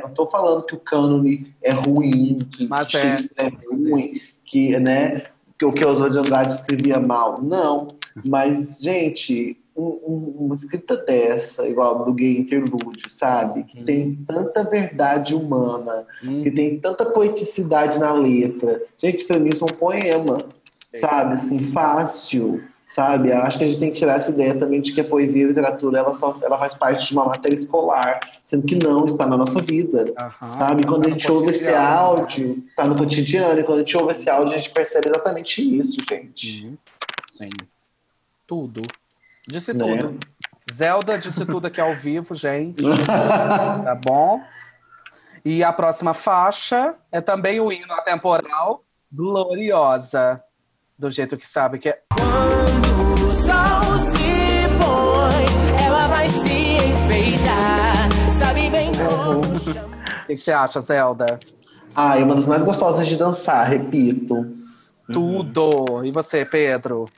não tô falando que o cânone é ruim, que Mas que é. Shakespeare é ruim, que né, que o que Oswald de Andrade escrevia mal. Não, mas gente, um- um- uma escrita dessa, igual do gay interlúdio, sabe? Que Hum. tem tanta verdade humana, Hum, que tem tanta poeticidade na letra. Gente, pra mim isso é um poema, sei. sabe? Assim, fácil, sabe? Eu acho que a gente tem que tirar essa ideia também de que a poesia e a literatura ela, só, ela faz parte de uma matéria escolar, sendo que não, está na nossa vida. Aham. Sabe? Quando a Tá no gente ouve esse cotidiano. áudio, tá no cotidiano, e quando a gente ouve esse áudio, a gente percebe exatamente isso, gente. Uhum. Sim. Tudo. Disse Né? tudo. Zelda disse tudo aqui ao vivo, gente. Tá bom? E a próxima faixa é também o hino atemporal Gloriosa. Do jeito que sabe que é. Quando o sol se põe, ela vai se enfeitar. Sabe bem como chama. O que que você acha, Zelda? Ah, é uma das mais gostosas de dançar, repito. Tudo. E você, Pedro?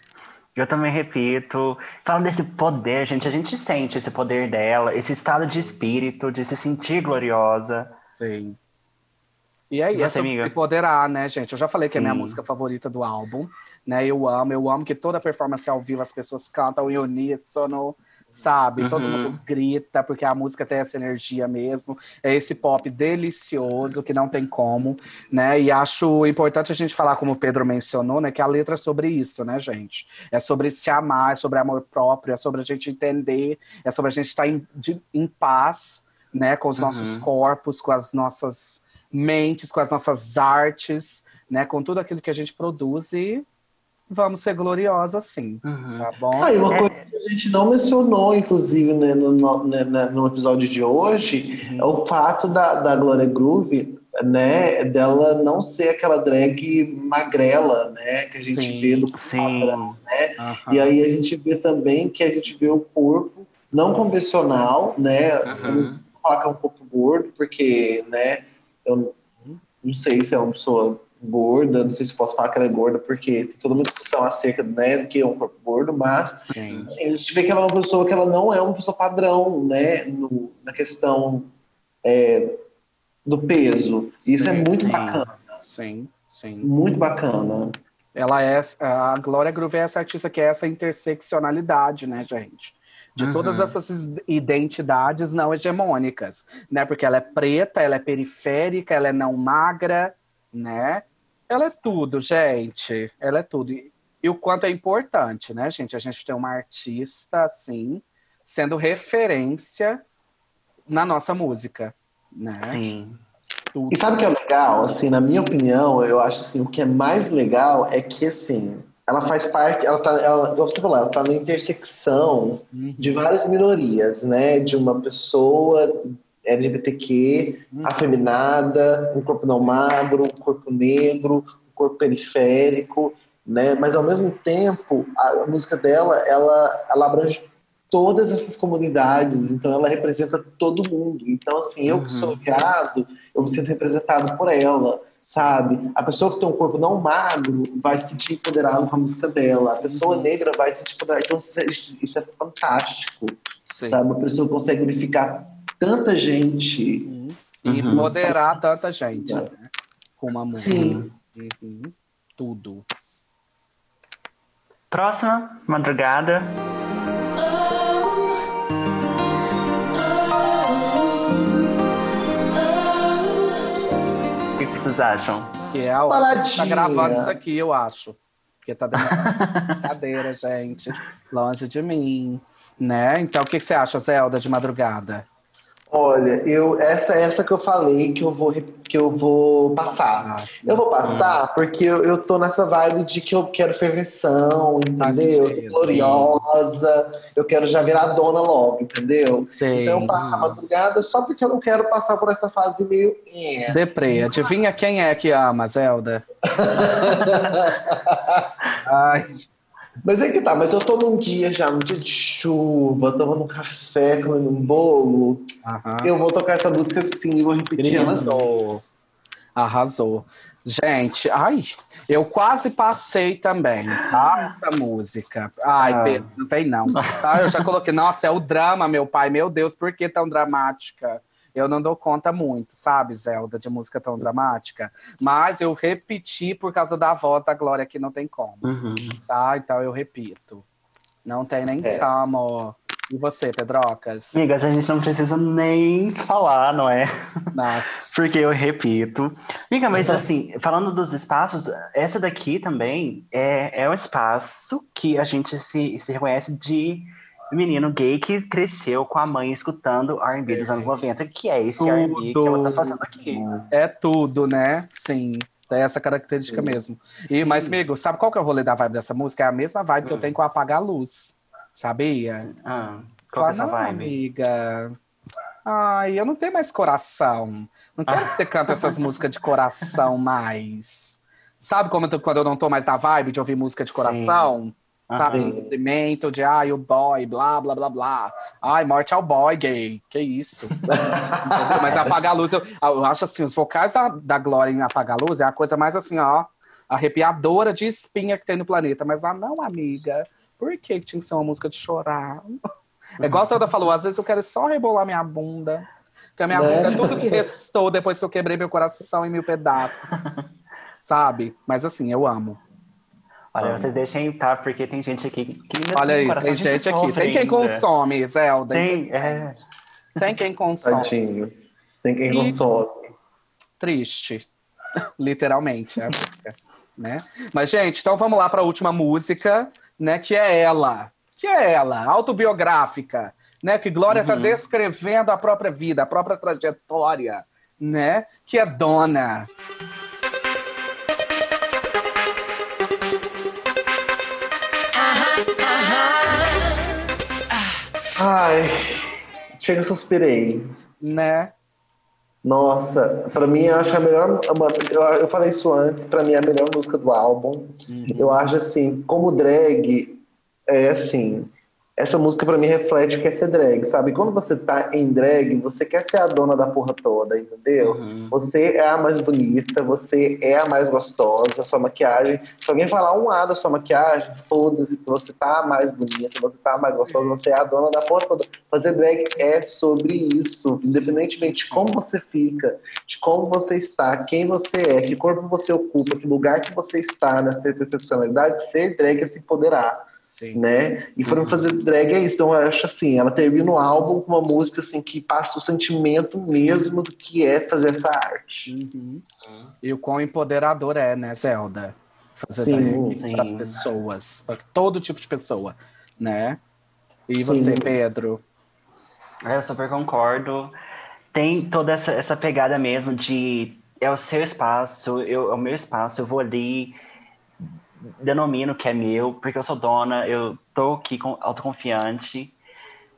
Eu também repito, falando desse poder, gente, a gente sente esse poder dela, esse estado de espírito, de se sentir gloriosa. Sim. E aí, é amiga? se empoderar, né, gente? Eu já falei que é a minha Sim. música favorita do álbum, né? Eu amo, eu amo que toda performance ao vivo as pessoas cantam em uníssono, sabe? Todo Uhum. mundo grita, porque a música tem essa energia mesmo. É esse pop delicioso que não tem como, né? E acho importante a gente falar, como o Pedro mencionou, né? Que a letra é sobre isso, né, gente? É sobre se amar, é sobre amor próprio, é sobre a gente entender, é sobre a gente estar em, de- em paz, né? Com os nossos Uhum. corpos, com as nossas mentes, com as nossas artes, né? Com tudo aquilo que a gente produz e vamos ser gloriosos sim, Uhum. tá bom? Ah, e uma É. coisa que a gente não mencionou, inclusive, né, no, no- né, né, no episódio de hoje, Uhum. é o fato da, da Glória Groove, né, dela não ser aquela drag magrela, né, que a gente Sim. vê do Sim. padrão. Aham. E aí a gente vê também que a gente vê o corpo não convencional, né, Uhum. falar que é um corpo gordo, porque, né, eu não sei se é uma pessoa gorda, não sei se posso falar que ela é gorda, porque tem toda uma discussão acerca né, do que é um corpo gordo, mas Sim. assim, a gente vê que ela é uma pessoa que ela não é uma pessoa padrão, né, no- na questão é, do peso. E Isso é Sim, muito sim. bacana, Sim, sim. muito bacana. Ela é a Glória Groove é essa artista que é essa interseccionalidade, né, gente? De Uhum. todas essas identidades não hegemônicas, né? Porque ela é preta, ela é periférica, ela é não magra, né? Ela é tudo, gente. Ela é tudo. E, e o quanto é importante, né, gente? A gente ter uma artista assim, sendo referência na nossa música, né? Sim. Tudo. E sabe o que é legal? Assim, na minha opinião, eu acho assim, o que é mais legal é que assim, ela faz parte, ela tá, ela, você falou, ela tá na intersecção Uhum. de várias minorias, né? De uma pessoa LGBTQ, Uhum. afeminada, um corpo não magro, um corpo negro, um corpo periférico. né? Mas ao mesmo tempo, a, a música dela, ela, ela abrange todas essas comunidades, então ela representa todo mundo. Então, assim, eu que sou viado, eu me sinto representado por ela, sabe? A pessoa que tem um corpo não magro vai se sentir empoderada com a música dela, a pessoa negra vai se sentir empoderada. Então, isso é, isso é fantástico, Sim. sabe? Uma pessoa consegue unificar tanta gente. E Uhum. empoderar tanta gente, né? Com uma música. Sim. Uhum. Tudo. Próxima, madrugada. O que que vocês acham? Que é a hora que tá gravando isso aqui, eu acho. Porque tá dando brincadeira, gente. Longe de mim. Né? Então, o que, que você acha, Zelda, de madrugada? Olha, eu essa essa que eu falei que eu vou que eu vou passar. Ah, Eu vou passar porque eu, eu tô nessa vibe de que eu quero ferveção, Faz entendeu? sentido. Gloriosa, eu quero já virar dona logo, entendeu? Sei. Então eu passo a madrugada só porque eu não quero passar por essa fase meio. eh. Deprê, adivinha quem é que ama, Zelda? Ai, Mas é que tá, mas eu tô num dia já, num dia de chuva, tomando um café, comendo um bolo. aham. Eu vou tocar essa música sim, vou repetir ela assim. Arrasou. Arrasou. Gente, ai, eu quase passei também, tá? Essa música. Ai, Ah. Pedro, não tem não. Tá? Eu já coloquei, nossa, é o drama, meu pai. Meu Deus, por que tão dramática? Eu não dou conta muito, sabe, Zelda, de música tão dramática. Mas eu repeti por causa da voz da Glória, que não tem como, Uhum. tá? Então eu repito. Não tem nem É. como. E você, Pedrocas? Amigas, a gente não precisa nem falar, não é? Nossa. Porque eu repito. Amiga, mas assim, falando dos espaços, essa daqui também é, é um espaço que a gente se, se reconhece de menino gay que cresceu com a mãe escutando R&B dos anos 90, que é esse R&B que ela tá fazendo aqui. É tudo, né? Sim. Tem essa característica mesmo. E, mas, amigo, sabe qual que é o rolê da vibe dessa música? É a mesma vibe que eu tenho com Apagar a Luz. Sabia? Ah, qual é essa vibe? amiga. Ai, eu não tenho mais coração. Não quero que você cante essas músicas de coração mais. Sabe como eu tô- quando eu não tô mais na vibe de ouvir música de coração? Sabe? De sofrimento, de ai, o boy, blá, blá, blá, blá. Ai, morte ao boy gay. Que isso? Mas apagar a luz, eu, eu acho assim, os vocais da, da Glória em apagar a luz é a coisa mais assim, ó, arrepiadora de espinha que tem no planeta. Mas, ah, não, amiga, por que tinha que ser uma música de chorar? É igual a Zelda falou, às vezes eu quero só rebolar minha bunda. Porque a minha Né? bunda é tudo que restou depois que eu quebrei meu coração em mil pedaços. Sabe? Mas assim, eu amo. Olha, vocês deixem tá, porque tem gente aqui que ainda Olha tem aí, coração tem gente aqui. Tem quem ainda. consome, Zelda. Tem, é. Tem quem consome. Tadinho. Tem quem E- não sobe. triste. Literalmente, música, né? Mas, gente, então vamos lá para a última música, né? Que é ela. Que é ela, autobiográfica, né? Que Glória está Uhum. descrevendo a própria vida, a própria trajetória, né? Que é Dona. Ai, chega, suspirei. Né? Nossa, pra mim eu acho que a melhor. Eu, eu falei isso antes, pra mim é a melhor música do álbum. Eu acho assim, como drag, é assim. Essa música pra mim reflete o que é ser drag, sabe? Quando você tá em drag, você quer ser a dona da porra toda, entendeu? Uhum. Você é a mais bonita, você é a mais gostosa, sua maquiagem. Se alguém falar um A da sua maquiagem, foda-se, você tá a mais bonita, você tá a mais gostosa, você é a dona da porra toda. Fazer drag é sobre isso, independentemente de como você fica, de como você está, quem você é, que corpo você ocupa, que lugar que você está nessa interseccionalidade, ser drag é se empoderar Sim. né? E para mim fazer drag é isso. Então eu acho assim, ela termina o álbum com uma música assim que passa o sentimento mesmo do que é fazer essa arte. Uhum. E o quão empoderador é, né, Zelda? Fazer Sim, para as pessoas, para todo tipo de pessoa, né? E Sim. você, Pedro? É, Eu super concordo. Tem toda essa, essa pegada mesmo de é o seu espaço, eu, é o meu espaço, eu vou ali, denomino que é meu, porque eu sou dona, eu tô aqui com, autoconfiante.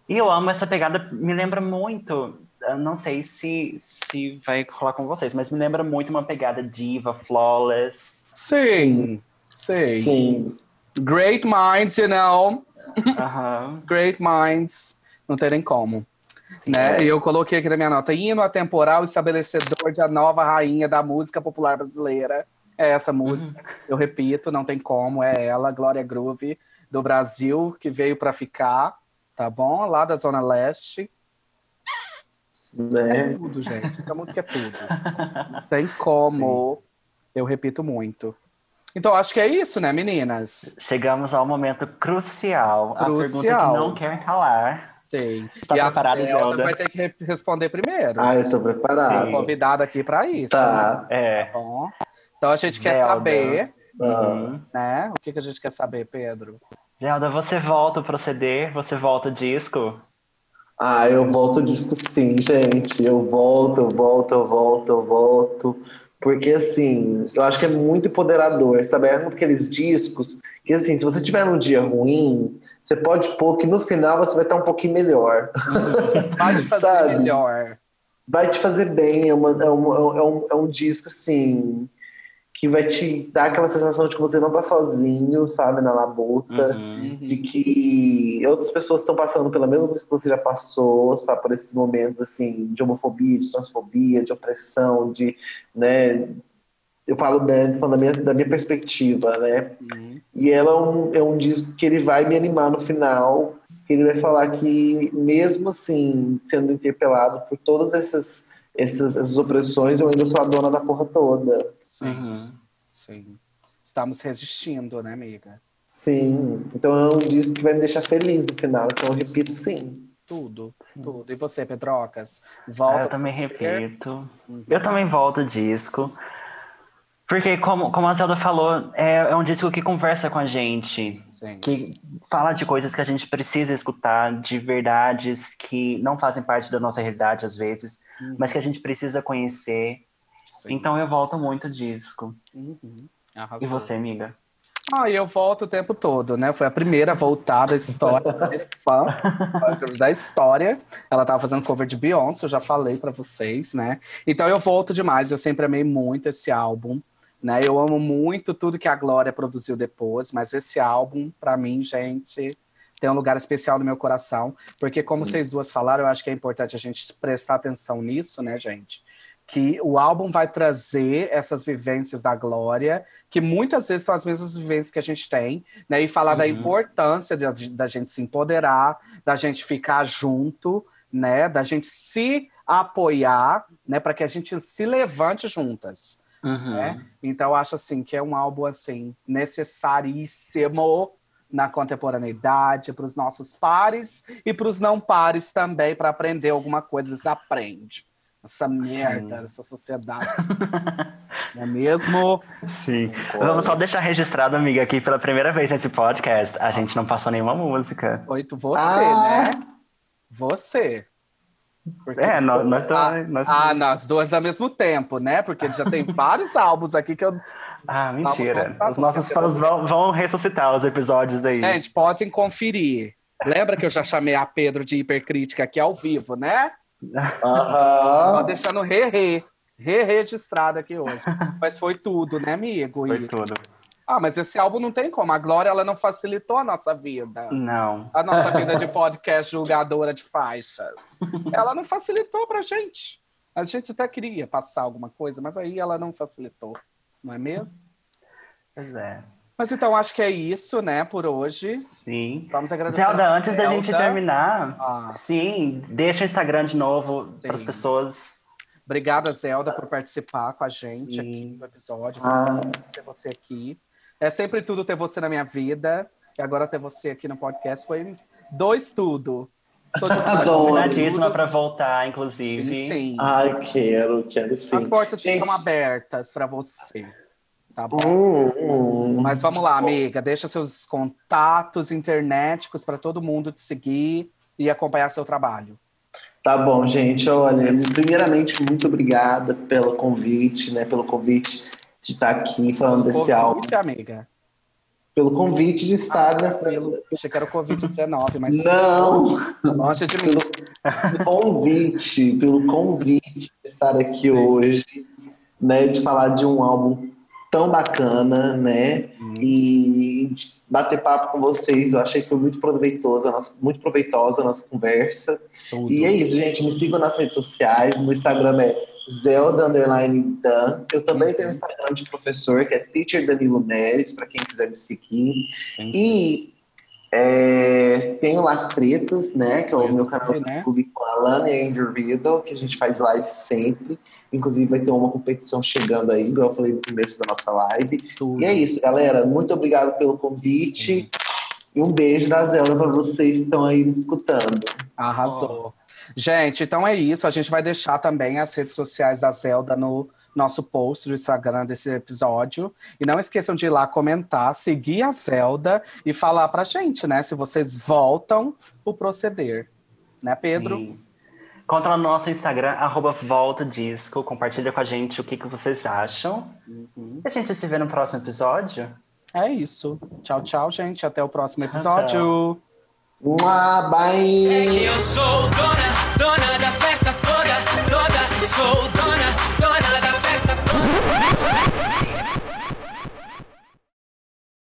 E eu amo essa pegada, me lembra muito, eu não sei se, se vai rolar com vocês, mas me lembra muito uma pegada diva, flawless. Sim. Sei. Sim. Great minds, you know. Aham. Great minds. Não tem nem como. Sim. Né? E eu coloquei aqui na minha nota: hino atemporal estabelecedor da nova rainha da música popular brasileira. É essa música. Eu repito, não tem como. É ela, Glória Groove, do Brasil, que veio pra ficar. Tá bom? Lá da Zona Leste. É Né? tudo, gente. Essa música é tudo. Não tem como. Eu repito muito. Então, acho que é isso, né, meninas? Chegamos ao momento crucial. A Crucial. pergunta que não quer calar. Sei. Está e preparada, a Zelda, vai ter que re- responder primeiro. Ah, eu tô Tô preparado. convidada aqui pra isso. Tá. É. Tá bom? Então a gente quer Zelda. saber, Uhum. né? O que, que a gente quer saber, Pedro? Zelda, você volta pro CD? Você volta o disco? Ah, eu volto o disco sim, gente. Eu volto, eu volto, eu volto, eu volto. Porque, assim, eu acho que é muito empoderador, sabe? É um daqueles discos que, assim, se você tiver num dia ruim, você pode pôr que no final você vai estar um pouquinho melhor. Vai te fazer melhor. Vai te fazer bem. É, uma- é um, é um- é um disco, assim, que vai te dar aquela sensação de que você não tá sozinho, sabe? Na labuta. Uhum. de que outras pessoas estão passando pela mesma coisa que você já passou, sabe, por esses momentos assim de homofobia, de transfobia, de opressão, de, né, eu falo da, falando da minha, da minha perspectiva, né, Uhum. e ela é um, é um disco que ele vai me animar no final, que ele vai falar que mesmo assim sendo interpelado por todas essas essas, essas opressões, eu ainda sou a dona da porra toda. Sim, Uhum. sim. Estamos resistindo, né, amiga? Sim, então é um disco que vai me deixar feliz no final, então eu repito sim. Tudo, tudo. E você, Pedrocas? Ah, Volta. eu também repito. Uhum. Eu também volto o disco. Porque, como, como a Zelda falou, é, é um disco que conversa com a gente. Sim. Que fala de coisas que a gente precisa escutar, de verdades que não fazem parte da nossa realidade às vezes, Uhum. mas que a gente precisa conhecer. Sim. Então eu volto muito o disco. Uhum. E você, amiga? Ah, eu volto o tempo todo, né? Foi a primeira a voltar da história, fã da história. Ela tava fazendo cover de Beyoncé, eu já falei pra vocês, né? Então eu volto demais, eu sempre amei muito esse álbum, né? Eu amo muito tudo que a Glória produziu depois, mas esse álbum, pra mim, gente, tem um lugar especial no meu coração, porque como vocês duas falaram, eu acho que é importante a gente prestar atenção nisso, né, gente? Que o álbum vai trazer essas vivências da Glória, que muitas vezes são as mesmas vivências que a gente tem, né? E falar da Uhum. importância de- da gente se empoderar, da gente ficar junto, né? Da gente se apoiar, né? Para que a gente se levante juntas. Uhum. né? Então eu acho assim que é um álbum assim necessaríssimo na contemporaneidade para os nossos pares e para os não pares também para aprender alguma coisa eles aprendem. Essa merda, essa sociedade. Não é mesmo? Sim. Vamos só deixar registrado, amiga, aqui pela primeira vez nesse podcast, a gente não passou nenhuma música. Oito, você, Ah. né? Você. Porque- É, nós, nós Ah, dois. nós- Ah, nós duas ao mesmo tempo, né? Porque já tem vários álbuns aqui que eu. Ah, mentira. Os nossos fãs vão, vão ressuscitar os episódios aí. Gente, podem conferir. Lembra que eu já chamei a Pedro de hipercrítica aqui ao vivo, né? Tô Aham. deixando re-re. Re-registrado aqui hoje. Mas foi tudo, né, amigo? Foi E- tudo. Ah, mas esse álbum não tem como. A Glória, ela não facilitou a nossa vida. Não. A nossa vida de podcast julgadora de faixas. Ela não facilitou pra gente. A gente até queria passar alguma coisa, mas aí ela não facilitou. Não é mesmo? Pois é. Mas então, acho que é isso, né, por hoje. Sim. Vamos agradecer. Zelda, a antes da Zelda. gente terminar, Ah. sim, deixa o Instagram de novo para as pessoas. Obrigada, Zelda, por participar com a gente Sim. aqui no episódio. Foi Ah. muito bom ter você aqui. É sempre tudo ter você na minha vida. E agora ter você aqui no podcast foi dois tudo. Sou. Convidadíssima para voltar, inclusive. Sim. Ai, quero, quero As sim. portas Gente. estão abertas para você. Tá bom? Hum, hum. Mas vamos lá, amiga. Deixa seus contatos internéticos para todo mundo te seguir e acompanhar seu trabalho. Tá bom, gente. Olha, primeiramente, muito obrigada pelo convite, né? Pelo convite de estar aqui falando desse álbum. Convite, amiga. Pelo convite de estar Ah, nessa. tranquilo. Achei que era o Covid-19, mas Não, longe de mim. pelo convite, pelo convite de estar aqui hoje, né? De falar de um álbum tão bacana, né? Hum. E bater papo com vocês, eu achei que foi muito proveitosa, a nossa, muito proveitosa a nossa conversa. Tudo. E é isso, gente. Me sigam nas redes sociais. No Instagram é Zelda Underline Dan. Eu também tenho um Instagram de professor, que é Teacher Danilo Neres, para quem quiser me seguir. Sim. E é, tenho Las Tretas, né? Que é o meu canal do né? YouTube com a Alana e a Andrew Riddle, que a gente faz live sempre. Inclusive vai ter uma competição chegando aí, igual eu falei no começo da nossa live. Tudo. E é isso, galera. Muito obrigado pelo convite. E um beijo da Zelda para vocês que estão aí escutando. Arrasou. Gente, então é isso. A gente vai deixar também as redes sociais da Zelda no nosso post do Instagram desse episódio. E não esqueçam de ir lá comentar, seguir a Zelda e falar pra gente, né? Se vocês voltam o proceder. Né, Pedro? Sim. Conta no nosso Instagram, arroba Volta Disco. Compartilha com a gente o que, que vocês acham. Uhum. E a gente se vê no próximo episódio. É isso. Tchau, tau, gente. Até o próximo Tchau, episódio. Mua, bye! É que eu sou dona, dona da festa toda, toda. Sou Ha ha ha!